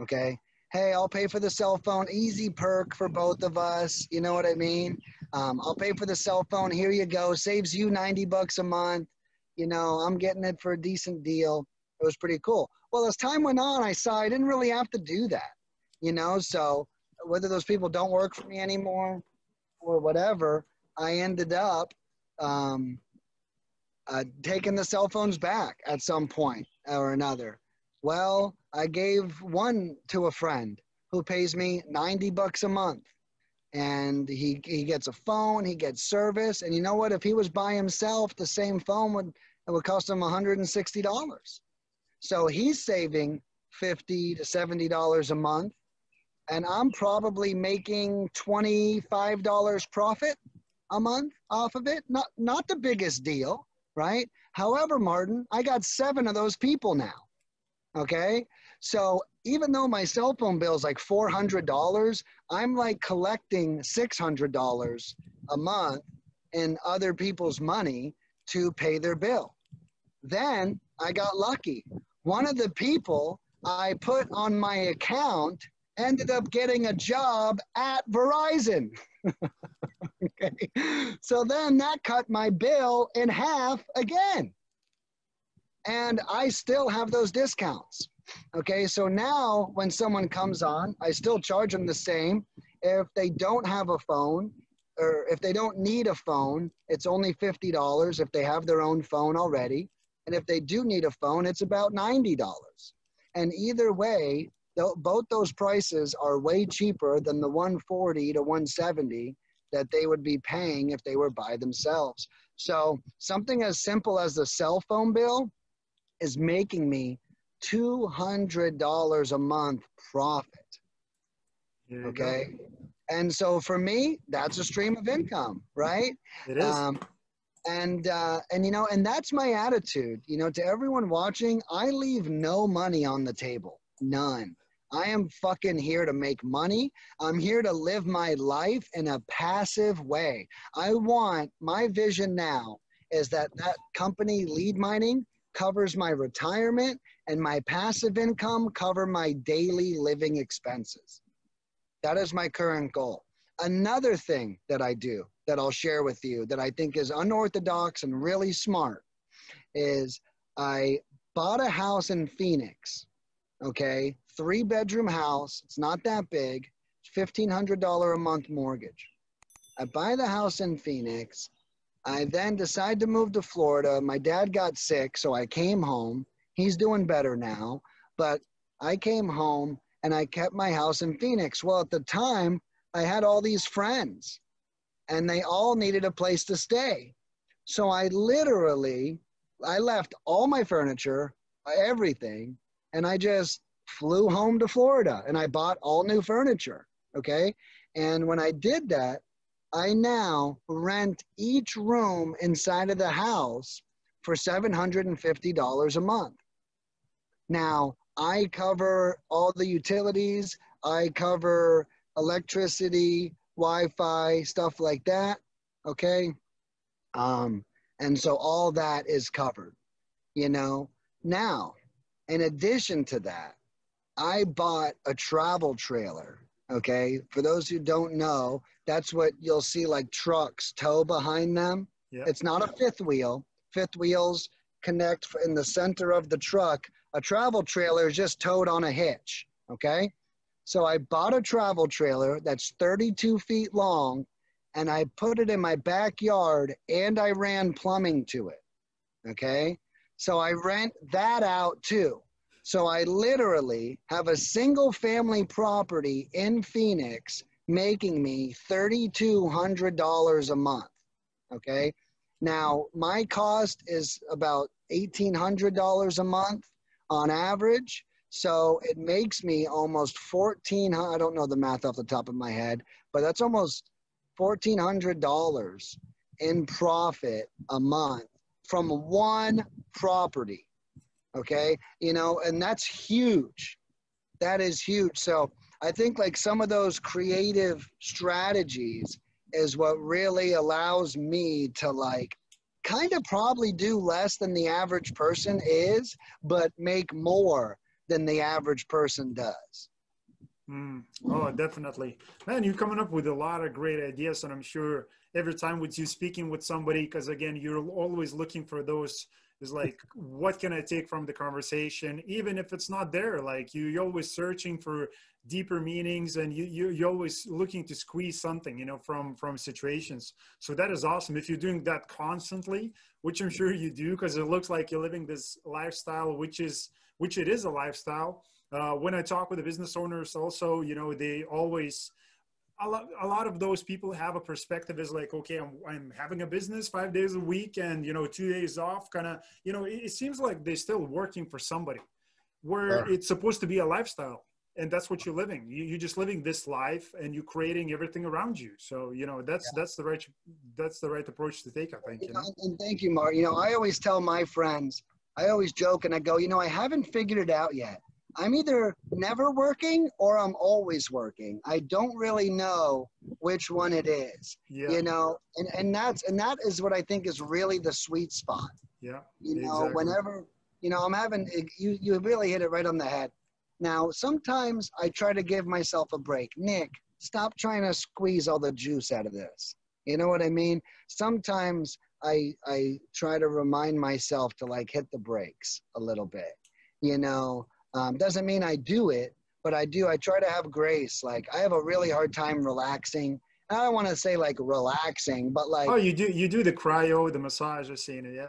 Okay. Hey, I'll pay for the cell phone. Easy perk for both of us. You know what I mean? Um, I'll pay for the cell phone. Here you go. Saves you 90 bucks a month. You know, I'm getting it for a decent deal. It was pretty cool. Well, as time went on, I saw I didn't really have to do that. You know, so whether those people don't work for me anymore or whatever, I ended up um, uh, taking the cell phones back at some point or another. Well, I gave one to a friend who pays me 90 bucks a month. And he, he gets a phone, he gets service. And you know what? If he was by himself, the same phone would, it would cost him $160. So he's saving 50 to $70 a month. And I'm probably making $25 profit a month off of it. Not, not the biggest deal, right? However, Martin, I got seven of those people now. Okay. So even though my cell phone bill is like $400, I'm like collecting $600 a month in other people's money to pay their bill. Then I got lucky. One of the people I put on my account ended up getting a job at Verizon. okay. So then that cut my bill in half again. And I still have those discounts. Okay. So now when someone comes on, I still charge them the same. If they don't have a phone, or if they don't need a phone, it's only $50 if they have their own phone already. And if they do need a phone, it's about $90. And either way, both those prices are way cheaper than the 140 to 170 that they would be paying if they were by themselves. So something as simple as the cell phone bill is making me $200 a month profit. Okay. And so for me, that's a stream of income, right? It is. Um, and uh, and you know, and that's my attitude. You know, to everyone watching, I leave no money on the table, none. I am fucking here to make money. I'm here to live my life in a passive way. I want my vision now is that that company lead mining covers my retirement and my passive income cover my daily living expenses. That is my current goal. Another thing that I do that I'll share with you that I think is unorthodox and really smart is I bought a house in Phoenix okay? Three bedroom house, it's not that big, $1,500 a month mortgage. I buy the house in Phoenix. I then decided to move to Florida. My dad got sick, so I came home. He's doing better now, but I came home and I kept my house in Phoenix. Well, at the time, I had all these friends and they all needed a place to stay. So I literally I left all my furniture, everything, and I just flew home to Florida and I bought all new furniture. Okay. And when I did that, I now rent each room inside of the house for $750 a month. Now, I cover all the utilities, I cover electricity, Wi Fi, stuff like that. Okay. Um, and so all that is covered, you know. Now, in addition to that, I bought a travel trailer. Okay. For those who don't know, that's what you'll see like trucks tow behind them. Yep. It's not a fifth wheel. Fifth wheels connect in the center of the truck. A travel trailer is just towed on a hitch. Okay. So I bought a travel trailer that's 32 feet long and I put it in my backyard and I ran plumbing to it. Okay. So I rent that out too. So I literally have a single family property in Phoenix making me $3,200 a month. Okay. Now, my cost is about $1,800 a month. on average. So it makes me almost 14, I don't know the math off the top of my head, but that's almost $1,400 in profit a month from one property. Okay. You know, and that's huge. That is huge. So I think like some of those creative strategies is what really allows me to like kind of probably do less than the average person is, but make more than the average person does. Mm. Oh, definitely. Man, you're coming up with a lot of great ideas, and I'm sure every time with you speaking with somebody, because again, you're always looking for those is like what can i take from the conversation even if it's not there like you, you're always searching for deeper meanings and you, you you're always looking to squeeze something you know from from situations. So that is awesome. If you're doing that constantly which i'm sure you do because it looks like you're living this lifestyle which is which it is a lifestyle. Uh, when i talk with the business owners also you know they always a lot, a lot of those people have a perspective is like, okay, I'm, I'm having a business five days a week and, you know, two days off kind of, you know, it, it, seems like they're still working for somebody where yeah. it's supposed to be a lifestyle and that's what you're living. You, you're just living this life and you're creating everything around you. So, you know, that's, yeah. that's the right, that's the right approach to take, I think. You know? And thank you, Mark. You know, I always tell my friends, I always joke and I go, you know, I haven't figured it out yet. I'm either never working or I'm always working. I don't really know which one it is. Yeah. You know, and, and that's and that is what I think is really the sweet spot. Yeah. You know, exactly. whenever you know, I'm having you you really hit it right on the head. Now, sometimes I try to give myself a break. Nick, stop trying to squeeze all the juice out of this. You know what I mean? Sometimes I I try to remind myself to like hit the brakes a little bit. You know, um, doesn't mean I do it, but I do. I try to have grace. Like I have a really hard time relaxing. I don't want to say like relaxing, but like oh, you do you do the cryo, the massage. I've seen it. Yeah.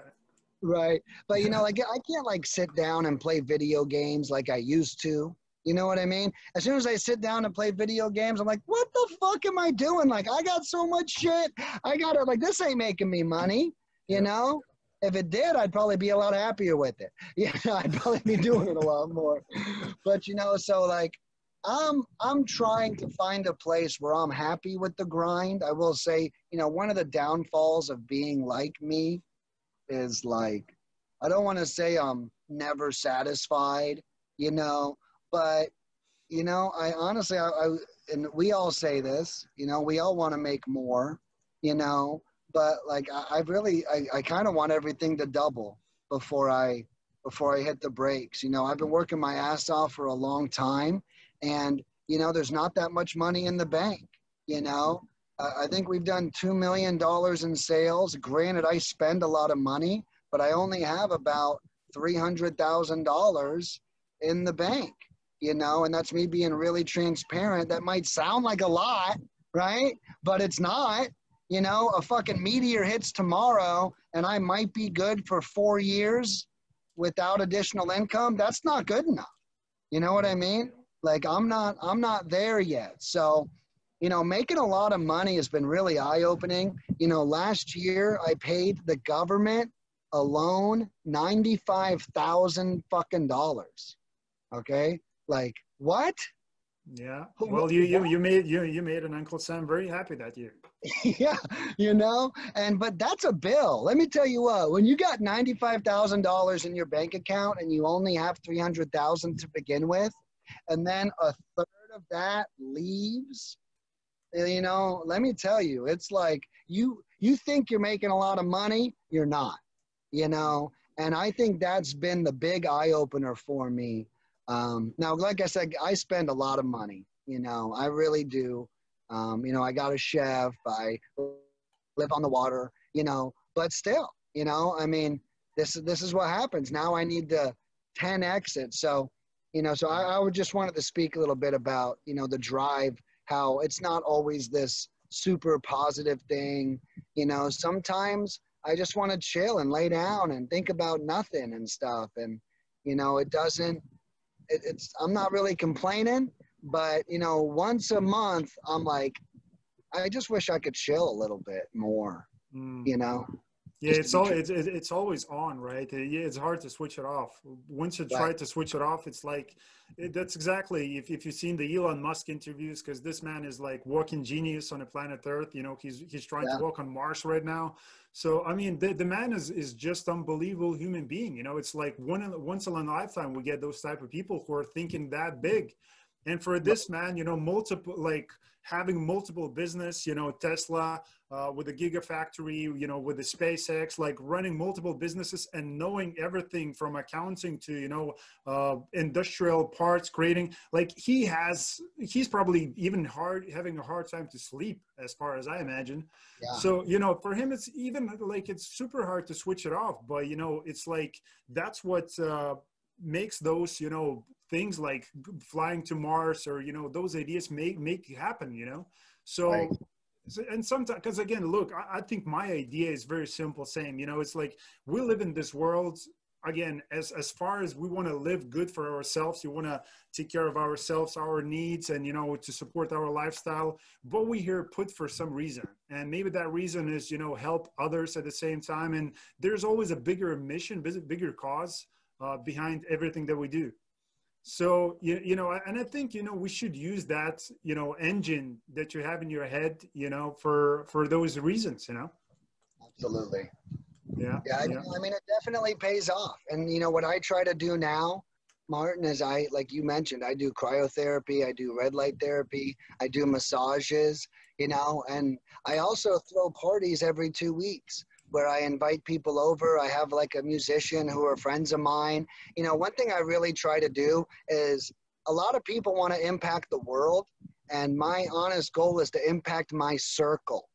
Right, but you know, like I can't like sit down and play video games like I used to. You know what I mean? As soon as I sit down and play video games, I'm like, what the fuck am I doing? Like, I got so much shit. I got it like, this ain't making me money, you know? If it did, I'd probably be a lot happier with it. Yeah, I'd probably be doing it a lot more. But you know, so like I'm I'm trying to find a place where I'm happy with the grind. I will say, you know, one of the downfalls of being like me is like I don't want to say I'm never satisfied, you know, but you know, I honestly I, I and we all say this, you know, we all want to make more, you know, but like I, I really I, I kind of want everything to double before I before I hit the brakes. You know, I've been working my ass off for a long time, and you know, there's not that much money in the bank. You know, I think we've done two million dollars in sales. Granted, I spend a lot of money, but I only have about three hundred thousand dollars in the bank. You know, and that's me being really transparent. That might sound like a lot, right? But it's not you know, a fucking meteor hits tomorrow and I might be good for four years without additional income, that's not good enough. You know what I mean? Like I'm not I'm not there yet. So, you know, making a lot of money has been really eye-opening. You know, last year I paid the government alone 95,000 fucking dollars. Okay? Like what? Yeah. Well, you you you made you you made an Uncle Sam very happy that year. yeah, you know, and but that's a bill. Let me tell you what. When you got ninety five thousand dollars in your bank account and you only have three hundred thousand to begin with, and then a third of that leaves, you know, let me tell you, it's like you you think you're making a lot of money, you're not. You know, and I think that's been the big eye opener for me um, now, like I said, I spend a lot of money. You know, I really do. Um, you know, I got a chef. I live on the water. You know, but still, you know, I mean, this this is what happens. Now I need to 10 exit. So, you know, so I, I would just wanted to speak a little bit about you know the drive. How it's not always this super positive thing. You know, sometimes I just want to chill and lay down and think about nothing and stuff. And you know, it doesn't it, it's I'm not really complaining, but you know, once a month, I'm like, I just wish I could chill a little bit more. Mm. You know. Yeah, it's all it's, it's always on, right? Yeah, it's hard to switch it off. Once you try right. to switch it off, it's like that's exactly if if you've seen the Elon Musk interviews, because this man is like walking genius on a planet Earth. You know, he's he's trying yeah. to walk on Mars right now. So I mean, the, the man is is just unbelievable human being. You know, it's like one once in a lifetime we get those type of people who are thinking that big. And for this man, you know, multiple like having multiple business, you know, Tesla uh, with the Gigafactory, you know, with the SpaceX, like running multiple businesses and knowing everything from accounting to, you know, uh, industrial parts creating. Like he has, he's probably even hard having a hard time to sleep, as far as I imagine. Yeah. So you know, for him, it's even like it's super hard to switch it off. But you know, it's like that's what. Uh, makes those you know things like flying to Mars or you know those ideas make make happen. You know, so. Right. And sometimes, because again, look, I, I think my idea is very simple. Same, you know, it's like we live in this world again as as far as we want to live good for ourselves you want to take care of ourselves our needs and you know to support our lifestyle but we here put for some reason and maybe that reason is you know help others at the same time and there's always a bigger mission bigger cause uh, behind everything that we do so you, you know and i think you know we should use that you know engine that you have in your head you know for for those reasons you know? Absolutely. Yeah yeah, I, yeah. I mean it definitely pays off. And you know what i try to do now martin is i like you mentioned i do cryotherapy i do red light therapy i do massages you know and i also throw parties every two weeks where I invite people over. I have like a musician who are friends of mine. You know, one thing I really try to do is a lot of people want to impact the world, and my honest goal is to impact my circle.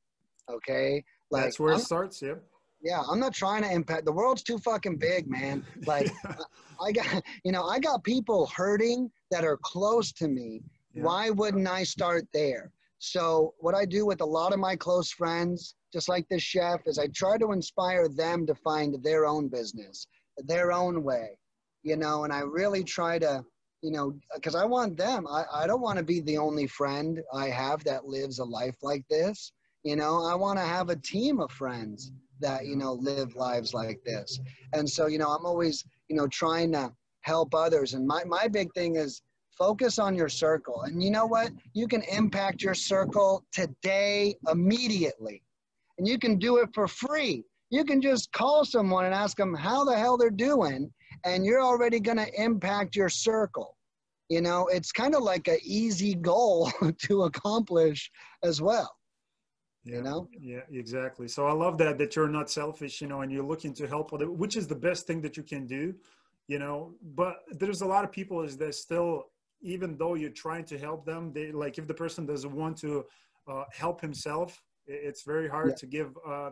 Okay, like that's where I'm, it starts. Yeah. Yeah, I'm not trying to impact the world's too fucking big, man. Like, yeah. I got you know, I got people hurting that are close to me. Yeah. Why wouldn't I start there? So, what I do with a lot of my close friends just like this chef, is I try to inspire them to find their own business, their own way, you know, and I really try to, you know, because I want them, I, I don't want to be the only friend I have that lives a life like this. You know, I want to have a team of friends that, you know, live lives like this. And so, you know, I'm always, you know, trying to help others. And my, my big thing is, focus on your circle. And you know what? You can impact your circle today immediately and you can do it for free. You can just call someone and ask them how the hell they're doing, and you're already going to impact your circle. You know, it's kind of like an easy goal to accomplish as well. Yeah, you know? Yeah, exactly. So I love that that you're not selfish, you know, and you're looking to help other, which is the best thing that you can do, you know. But there's a lot of people is that still, even though you're trying to help them, they like if the person doesn't want to uh, help himself, it's very hard yeah. to give uh,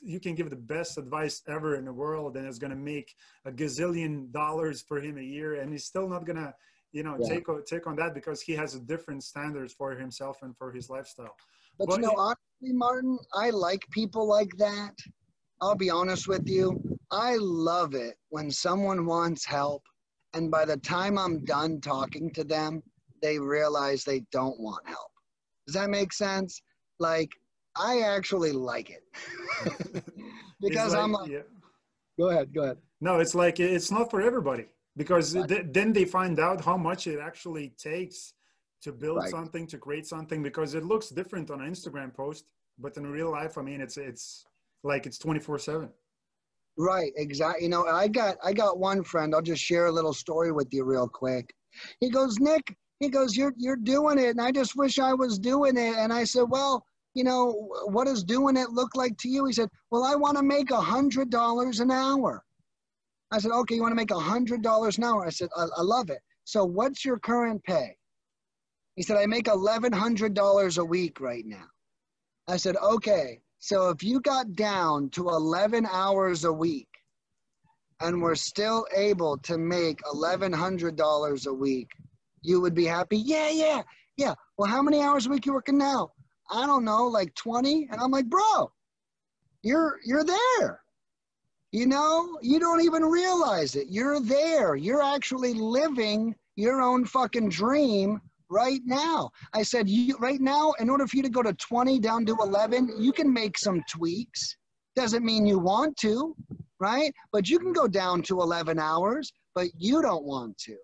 you can give the best advice ever in the world and it's going to make a gazillion dollars for him a year and he's still not going to you know yeah. take take on that because he has a different standards for himself and for his lifestyle but, but you know it, honestly martin i like people like that i'll be honest with you i love it when someone wants help and by the time i'm done talking to them they realize they don't want help does that make sense like I actually like it because like, I'm like, yeah. go ahead, go ahead. No, it's like it's not for everybody because right. th- then they find out how much it actually takes to build right. something, to create something because it looks different on an Instagram post, but in real life, I mean, it's it's like it's twenty four seven. Right, exactly. You know, I got I got one friend. I'll just share a little story with you real quick. He goes, Nick. He goes, you're you're doing it, and I just wish I was doing it. And I said, well, you know, what does doing it look like to you? He said, well, I want to make a hundred dollars an hour. I said, okay, you want to make a hundred dollars an hour? I said, I, I love it. So what's your current pay? He said, I make $1,100 a week right now. I said, okay, so if you got down to 11 hours a week and we're still able to make $1,100 a week, you would be happy? Yeah, yeah, yeah. Well, how many hours a week you working now? I don't know, like 20. And I'm like, bro, you're you're there. You know, you don't even realize it. You're there. You're actually living your own fucking dream right now. I said, you right now, in order for you to go to 20 down to 11, you can make some tweaks. Doesn't mean you want to, right? But you can go down to 11 hours, but you don't want to.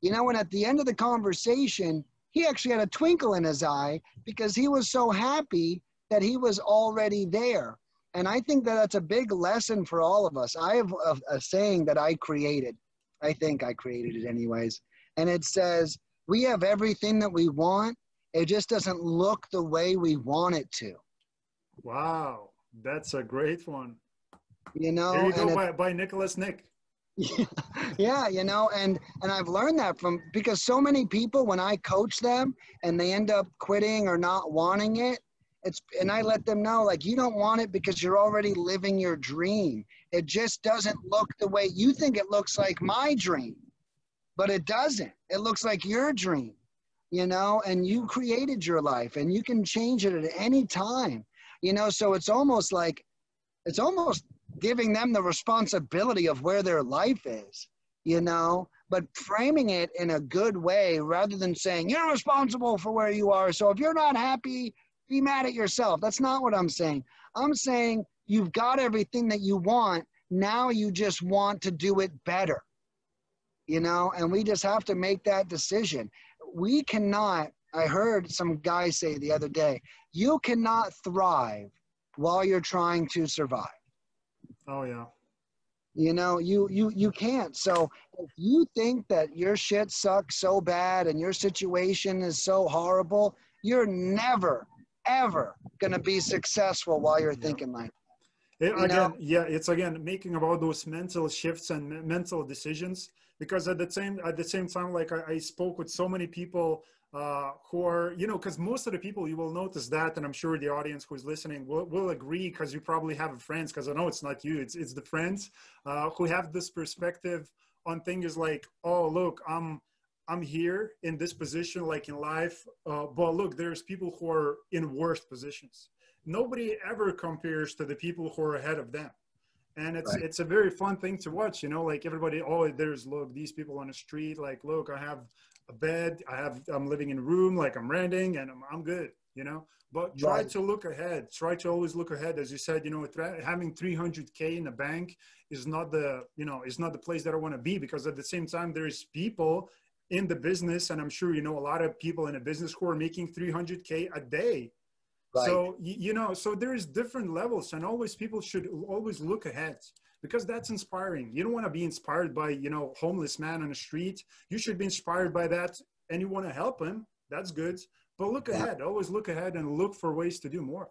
You know, and at the end of the conversation, he actually had a twinkle in his eye because he was so happy that he was already there. And I think that that's a big lesson for all of us. I have a, a saying that I created. I think I created it anyways. And it says, We have everything that we want. It just doesn't look the way we want it to. Wow. That's a great one. You know, There you go by, by Nicholas Nick. yeah, you know, and and I've learned that from because so many people when I coach them and they end up quitting or not wanting it, it's and I let them know like you don't want it because you're already living your dream. It just doesn't look the way you think it looks like my dream. But it doesn't. It looks like your dream. You know, and you created your life and you can change it at any time. You know, so it's almost like it's almost giving them the responsibility of where their life is, you know, but framing it in a good way rather than saying, you're responsible for where you are. So if you're not happy, be mad at yourself. That's not what I'm saying. I'm saying you've got everything that you want. Now you just want to do it better, you know, and we just have to make that decision. We cannot, I heard some guy say the other day, you cannot thrive while you're trying to survive. Oh yeah. You know, you you you can't. So if you think that your shit sucks so bad and your situation is so horrible, you're never ever gonna be successful while you're Yeah. thinking like It, again, know? yeah, it's again making about those mental shifts and mental decisions. Because at the same at the same time, like I, I spoke with so many people uh, who are, you know, because most of the people you will notice that, and I'm sure the audience who's listening will, will agree because you probably have friends. Because I know it's not you, it's it's the friends uh, who have this perspective on things like, oh, look, I'm I'm here in this position, like in life, uh, but look, there's people who are in worse positions nobody ever compares to the people who are ahead of them and it's Right. it's a very fun thing to watch you know like everybody oh there's look these people on the street like look i have a bed i have i'm living in a room like i'm renting and i'm, I'm good you know but try Right. to look ahead try to always look ahead as you said you know having 300k in the bank is not the you know is not the place that i want to be because at the same time there's people in the business and i'm sure you know a lot of people in a business who are making 300k a day right. so you know, so there's different levels, and always people should always look ahead because that's inspiring. You don't want to be inspired by you know homeless man on the street. You should be inspired by that, and you want to help him. That's good. But look Yeah. ahead. Always look ahead and look for ways to do more.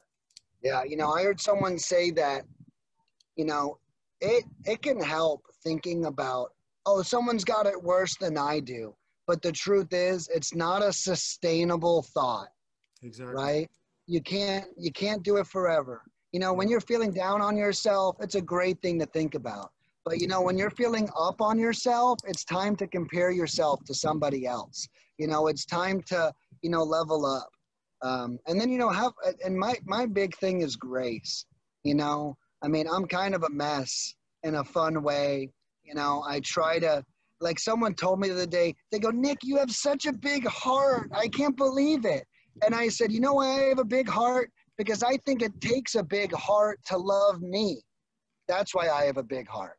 Yeah, you know, I heard someone say that, you know, it it can help thinking about, oh, someone's got it worse than I do. But the truth is, it's not a sustainable thought, Exactly. right? You can't you can't do it forever. You know, when you're feeling down on yourself, it's a great thing to think about. But you know, when you're feeling up on yourself, it's time to compare yourself to somebody else. You know, it's time to, you know, level up. Um, and then, you know, have, and my, my big thing is grace. You know, I mean, I'm kind of a mess in a fun way. You know, I try to, like someone told me the other day, they go, Nick, you have such a big heart. I can't believe it. And I said, you know why I have a big heart? Because I think it takes a big heart to love me. That's why I have a big heart.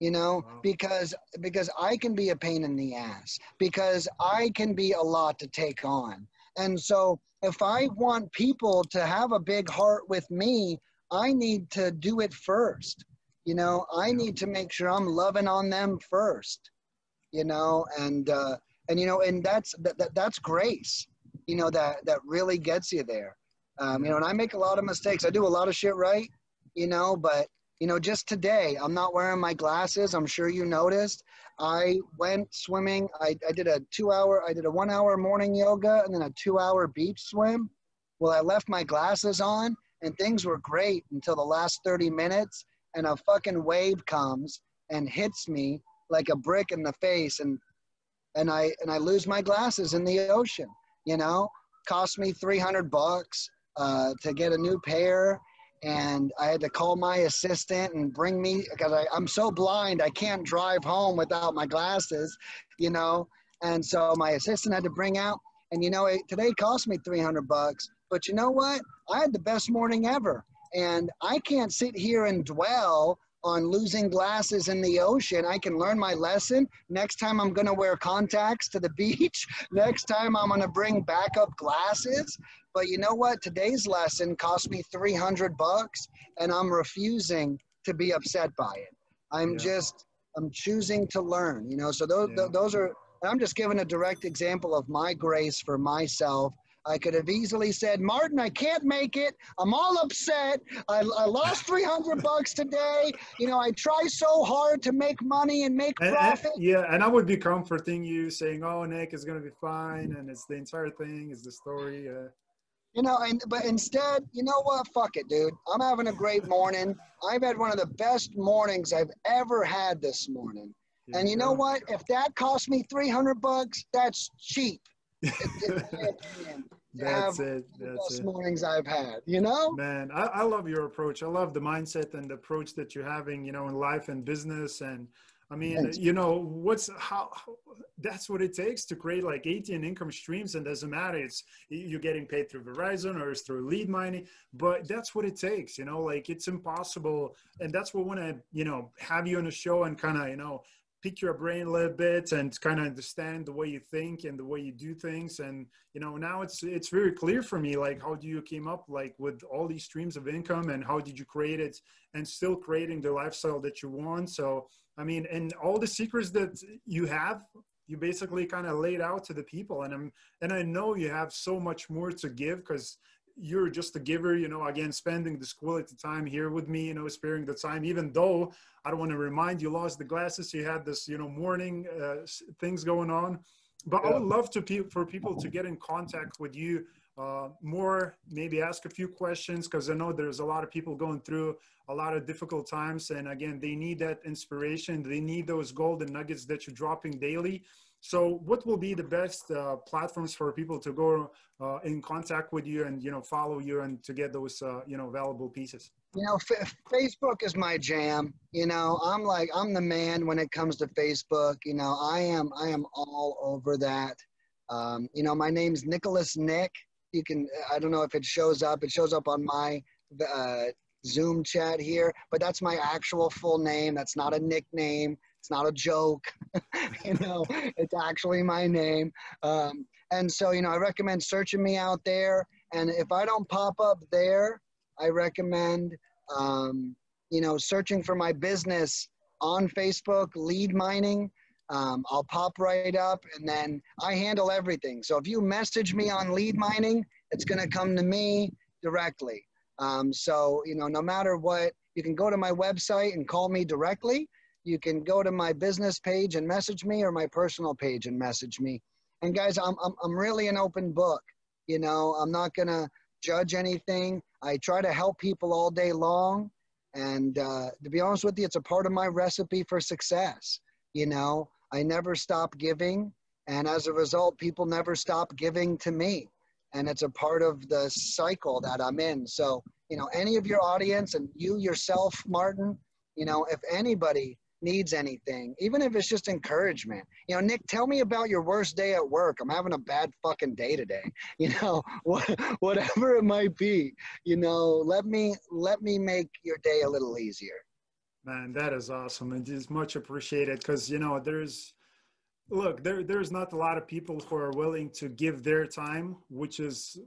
You know, Wow. because because I can be a pain in the ass. Because I can be a lot to take on. And so if I want people to have a big heart with me, I need to do it first. You know, I need to make sure I'm loving on them first. You know, and uh, and you know, and that's that, that that's grace. You know that that really gets you there. Um, you know, and I make a lot of mistakes. I do a lot of shit right. You know, but you know, just today, I'm not wearing my glasses. I'm sure you noticed. I went swimming. I, I did a two hour, I did a one hour morning yoga and then a two hour beach swim. Well, I left my glasses on and things were great until the last 30 minutes. And a fucking wave comes and hits me like a brick in the face. And, and I, and I lose my glasses in the ocean, you know, cost me 300 bucks uh, to get a new pair and I had to call my assistant and bring me because I'm so blind I can't drive home without my glasses, you know. And so my assistant had to bring out, and you know, it, today cost me 300 bucks. But you know what? I had the best morning ever. And I can't sit here and dwell on losing glasses in the ocean. I can learn my lesson. Next time I'm going to wear contacts to the beach. Next time I'm going to bring backup glasses. But you know what? Today's lesson cost me 300 bucks and I'm refusing to be upset by it. I'm yeah. just I'm choosing to learn, you know. So those yeah. th- those are I'm just giving a direct example of my grace for myself I could have easily said, Martin, I can't make it. I'm all upset. I, I lost 300 bucks today. You know, I try so hard to make money and make and, profit. And, yeah, and I would be comforting you saying, oh, Nick, is going to be fine. And it's the entire thing, is the story. Uh, you know, and but instead, you know what? Fuck it, dude. I'm having a great morning. I've had one of the best mornings I've ever had this morning. Yeah, and you know what? If that cost me 300 bucks, that's cheap. That's it. That's best it. mornings I've had, you know? Man, I, I love your approach. I love the mindset and the approach that you're having, you know, in life and business. And I mean, Thanks. you know, what's how, how, that's what it takes to create like 18 income streams. And doesn't matter. It's you're getting paid through Verizon or it's through lead mining, but that's what it takes, you know, like it's impossible. And that's what I want to, you know, have you on the show and kind of, you know, pick your brain a little bit and kind of understand the way you think and the way you do things. And you know now it's it's very clear for me like how do you came up like with all these streams of income and how did you create it and still creating the lifestyle that you want? So i mean and all the secrets that you have you basically kind of laid out to the people. And i'm and i know you have so much more to give because you're just a giver, you know, again, spending this quality time here with me, you know, sparing the time, even though I don't want to remind you lost the glasses, you had this, you know, morning uh, things going on. But yeah. I would love to pe- for people to get in contact with you uh, more, maybe ask a few questions because I know there's a lot of people going through a lot of difficult times. And again, they need that inspiration. They need those golden nuggets that you're dropping daily. So, what will be the best uh, platforms for people to go uh, in contact with you and you know follow you and to get those uh, you know valuable pieces? You know, F- Facebook is my jam. You know, I'm like I'm the man when it comes to Facebook. You know, I am I am all over that. Um, you know, my name's Nicholas Nick. You can I don't know if it shows up. It shows up on my uh, Zoom chat here, but that's my actual full name. That's not a nickname. It's not a joke, you know, it's actually my name. Um, and so, you know, I recommend searching me out there. And if I don't pop up there, I recommend, um, you know, searching for my business on Facebook, lead mining. Um, I'll pop right up and then I handle everything. So if you message me on lead mining, it's going to come to me directly. Um, so, you know, no matter what, you can go to my website and call me directly you can go to my business page and message me or my personal page and message me. And guys, I'm, I'm, I'm really an open book. You know, I'm not going to judge anything. I try to help people all day long. And uh, to be honest with you, it's a part of my recipe for success. You know, I never stop giving. And as a result, people never stop giving to me. And it's a part of the cycle that I'm in. So, you know, any of your audience and you yourself, Martin, you know, if anybody needs anything, even if it's just encouragement. You know, Nick, tell me about your worst day at work. I'm having a bad fucking day today. You know, whatever it might be. You know, let me let me make your day a little easier. Man, that is awesome, and it's much appreciated because you know there's look there there's not a lot of people who are willing to give their time, which is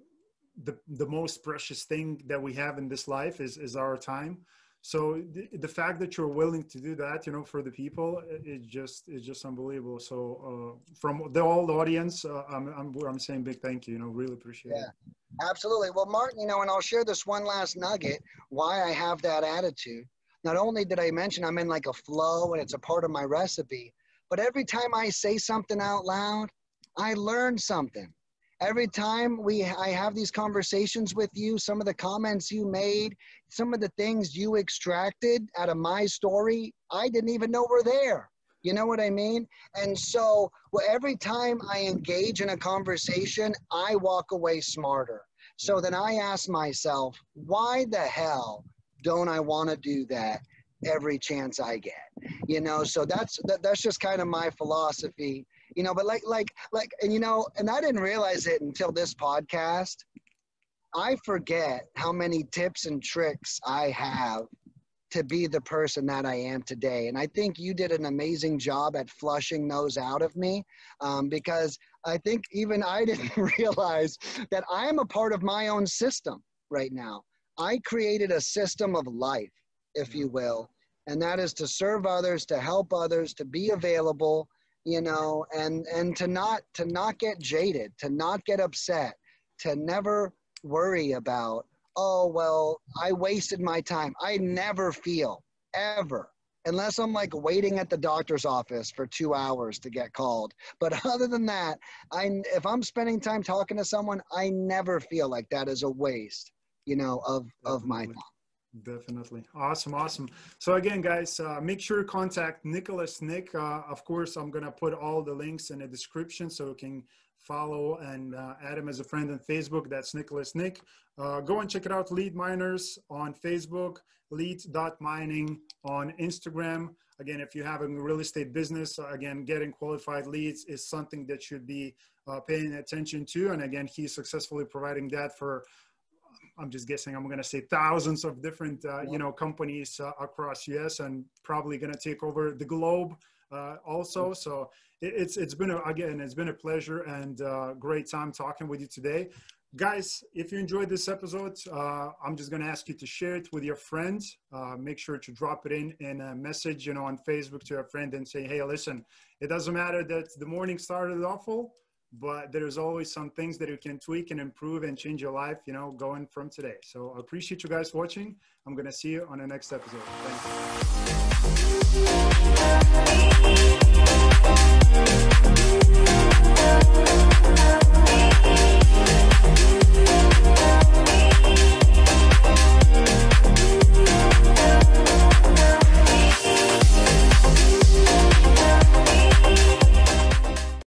the the most precious thing that we have in this life is is our time so the, the, fact that you're willing to do that you know for the people it just it's just unbelievable. So uh, from the whole audience uh, I'm, I'm, I'm saying big thank you you know really appreciate yeah, it absolutely. Well martin you know and i'll share this one last nugget why i have that attitude. Not only did i mention i'm in like a flow and it's a part of my recipe but every time i say something out loud i learn something every time we I have these conversations with you, some of the comments you made, some of the things you extracted out of my story, I didn't even know were there. You know what I mean? And so well, every time I engage in a conversation, I walk away smarter. So then I ask myself, why the hell don't I want to do that every chance I get? You know, so that's that, that's just kind of my philosophy you know but like like like and you know and i didn't realize it until this podcast I forget how many tips and tricks I have to be the person that I am today. And I think you did an amazing job at flushing those out of me um, because I think even I didn't realize that I am a part of my own system right now. I created a system of life, if you will, and that is to serve others, to help others, to be available, you know, and and to not to not get jaded, to not get upset, to never worry about, oh well, I wasted my time. I never feel ever unless I'm like waiting at the doctor's office for two hours to get called. But other than that, I if I'm spending time talking to someone, I never feel like that is a waste, you know, of of my time. Definitely. Awesome. Awesome. So again, guys, uh, make sure to contact Nicholas Nick. Uh, of course, I'm going to put all the links in the description so you can follow and uh, add him as a friend on Facebook. That's Nicholas Nick. Uh, go and check it out. Lead Miners on Facebook, lead.mining on Instagram. Again, if you have a real estate business, uh, again, getting qualified leads is something that should be uh, paying attention to. And again, he's successfully providing that for I'm just guessing. I'm going to say thousands of different, uh, you know, companies uh, across US and probably going to take over the globe uh, also. So it, it's it's been a, again, it's been a pleasure and uh, great time talking with you today, guys. If you enjoyed this episode, uh, I'm just going to ask you to share it with your friends. Uh, make sure to drop it in in a message, you know, on Facebook to a friend and say, hey, listen, it doesn't matter that the morning started awful but there's always some things that you can tweak and improve and change your life, you know, going from today. So I appreciate you guys watching. I'm going to see you on the next episode.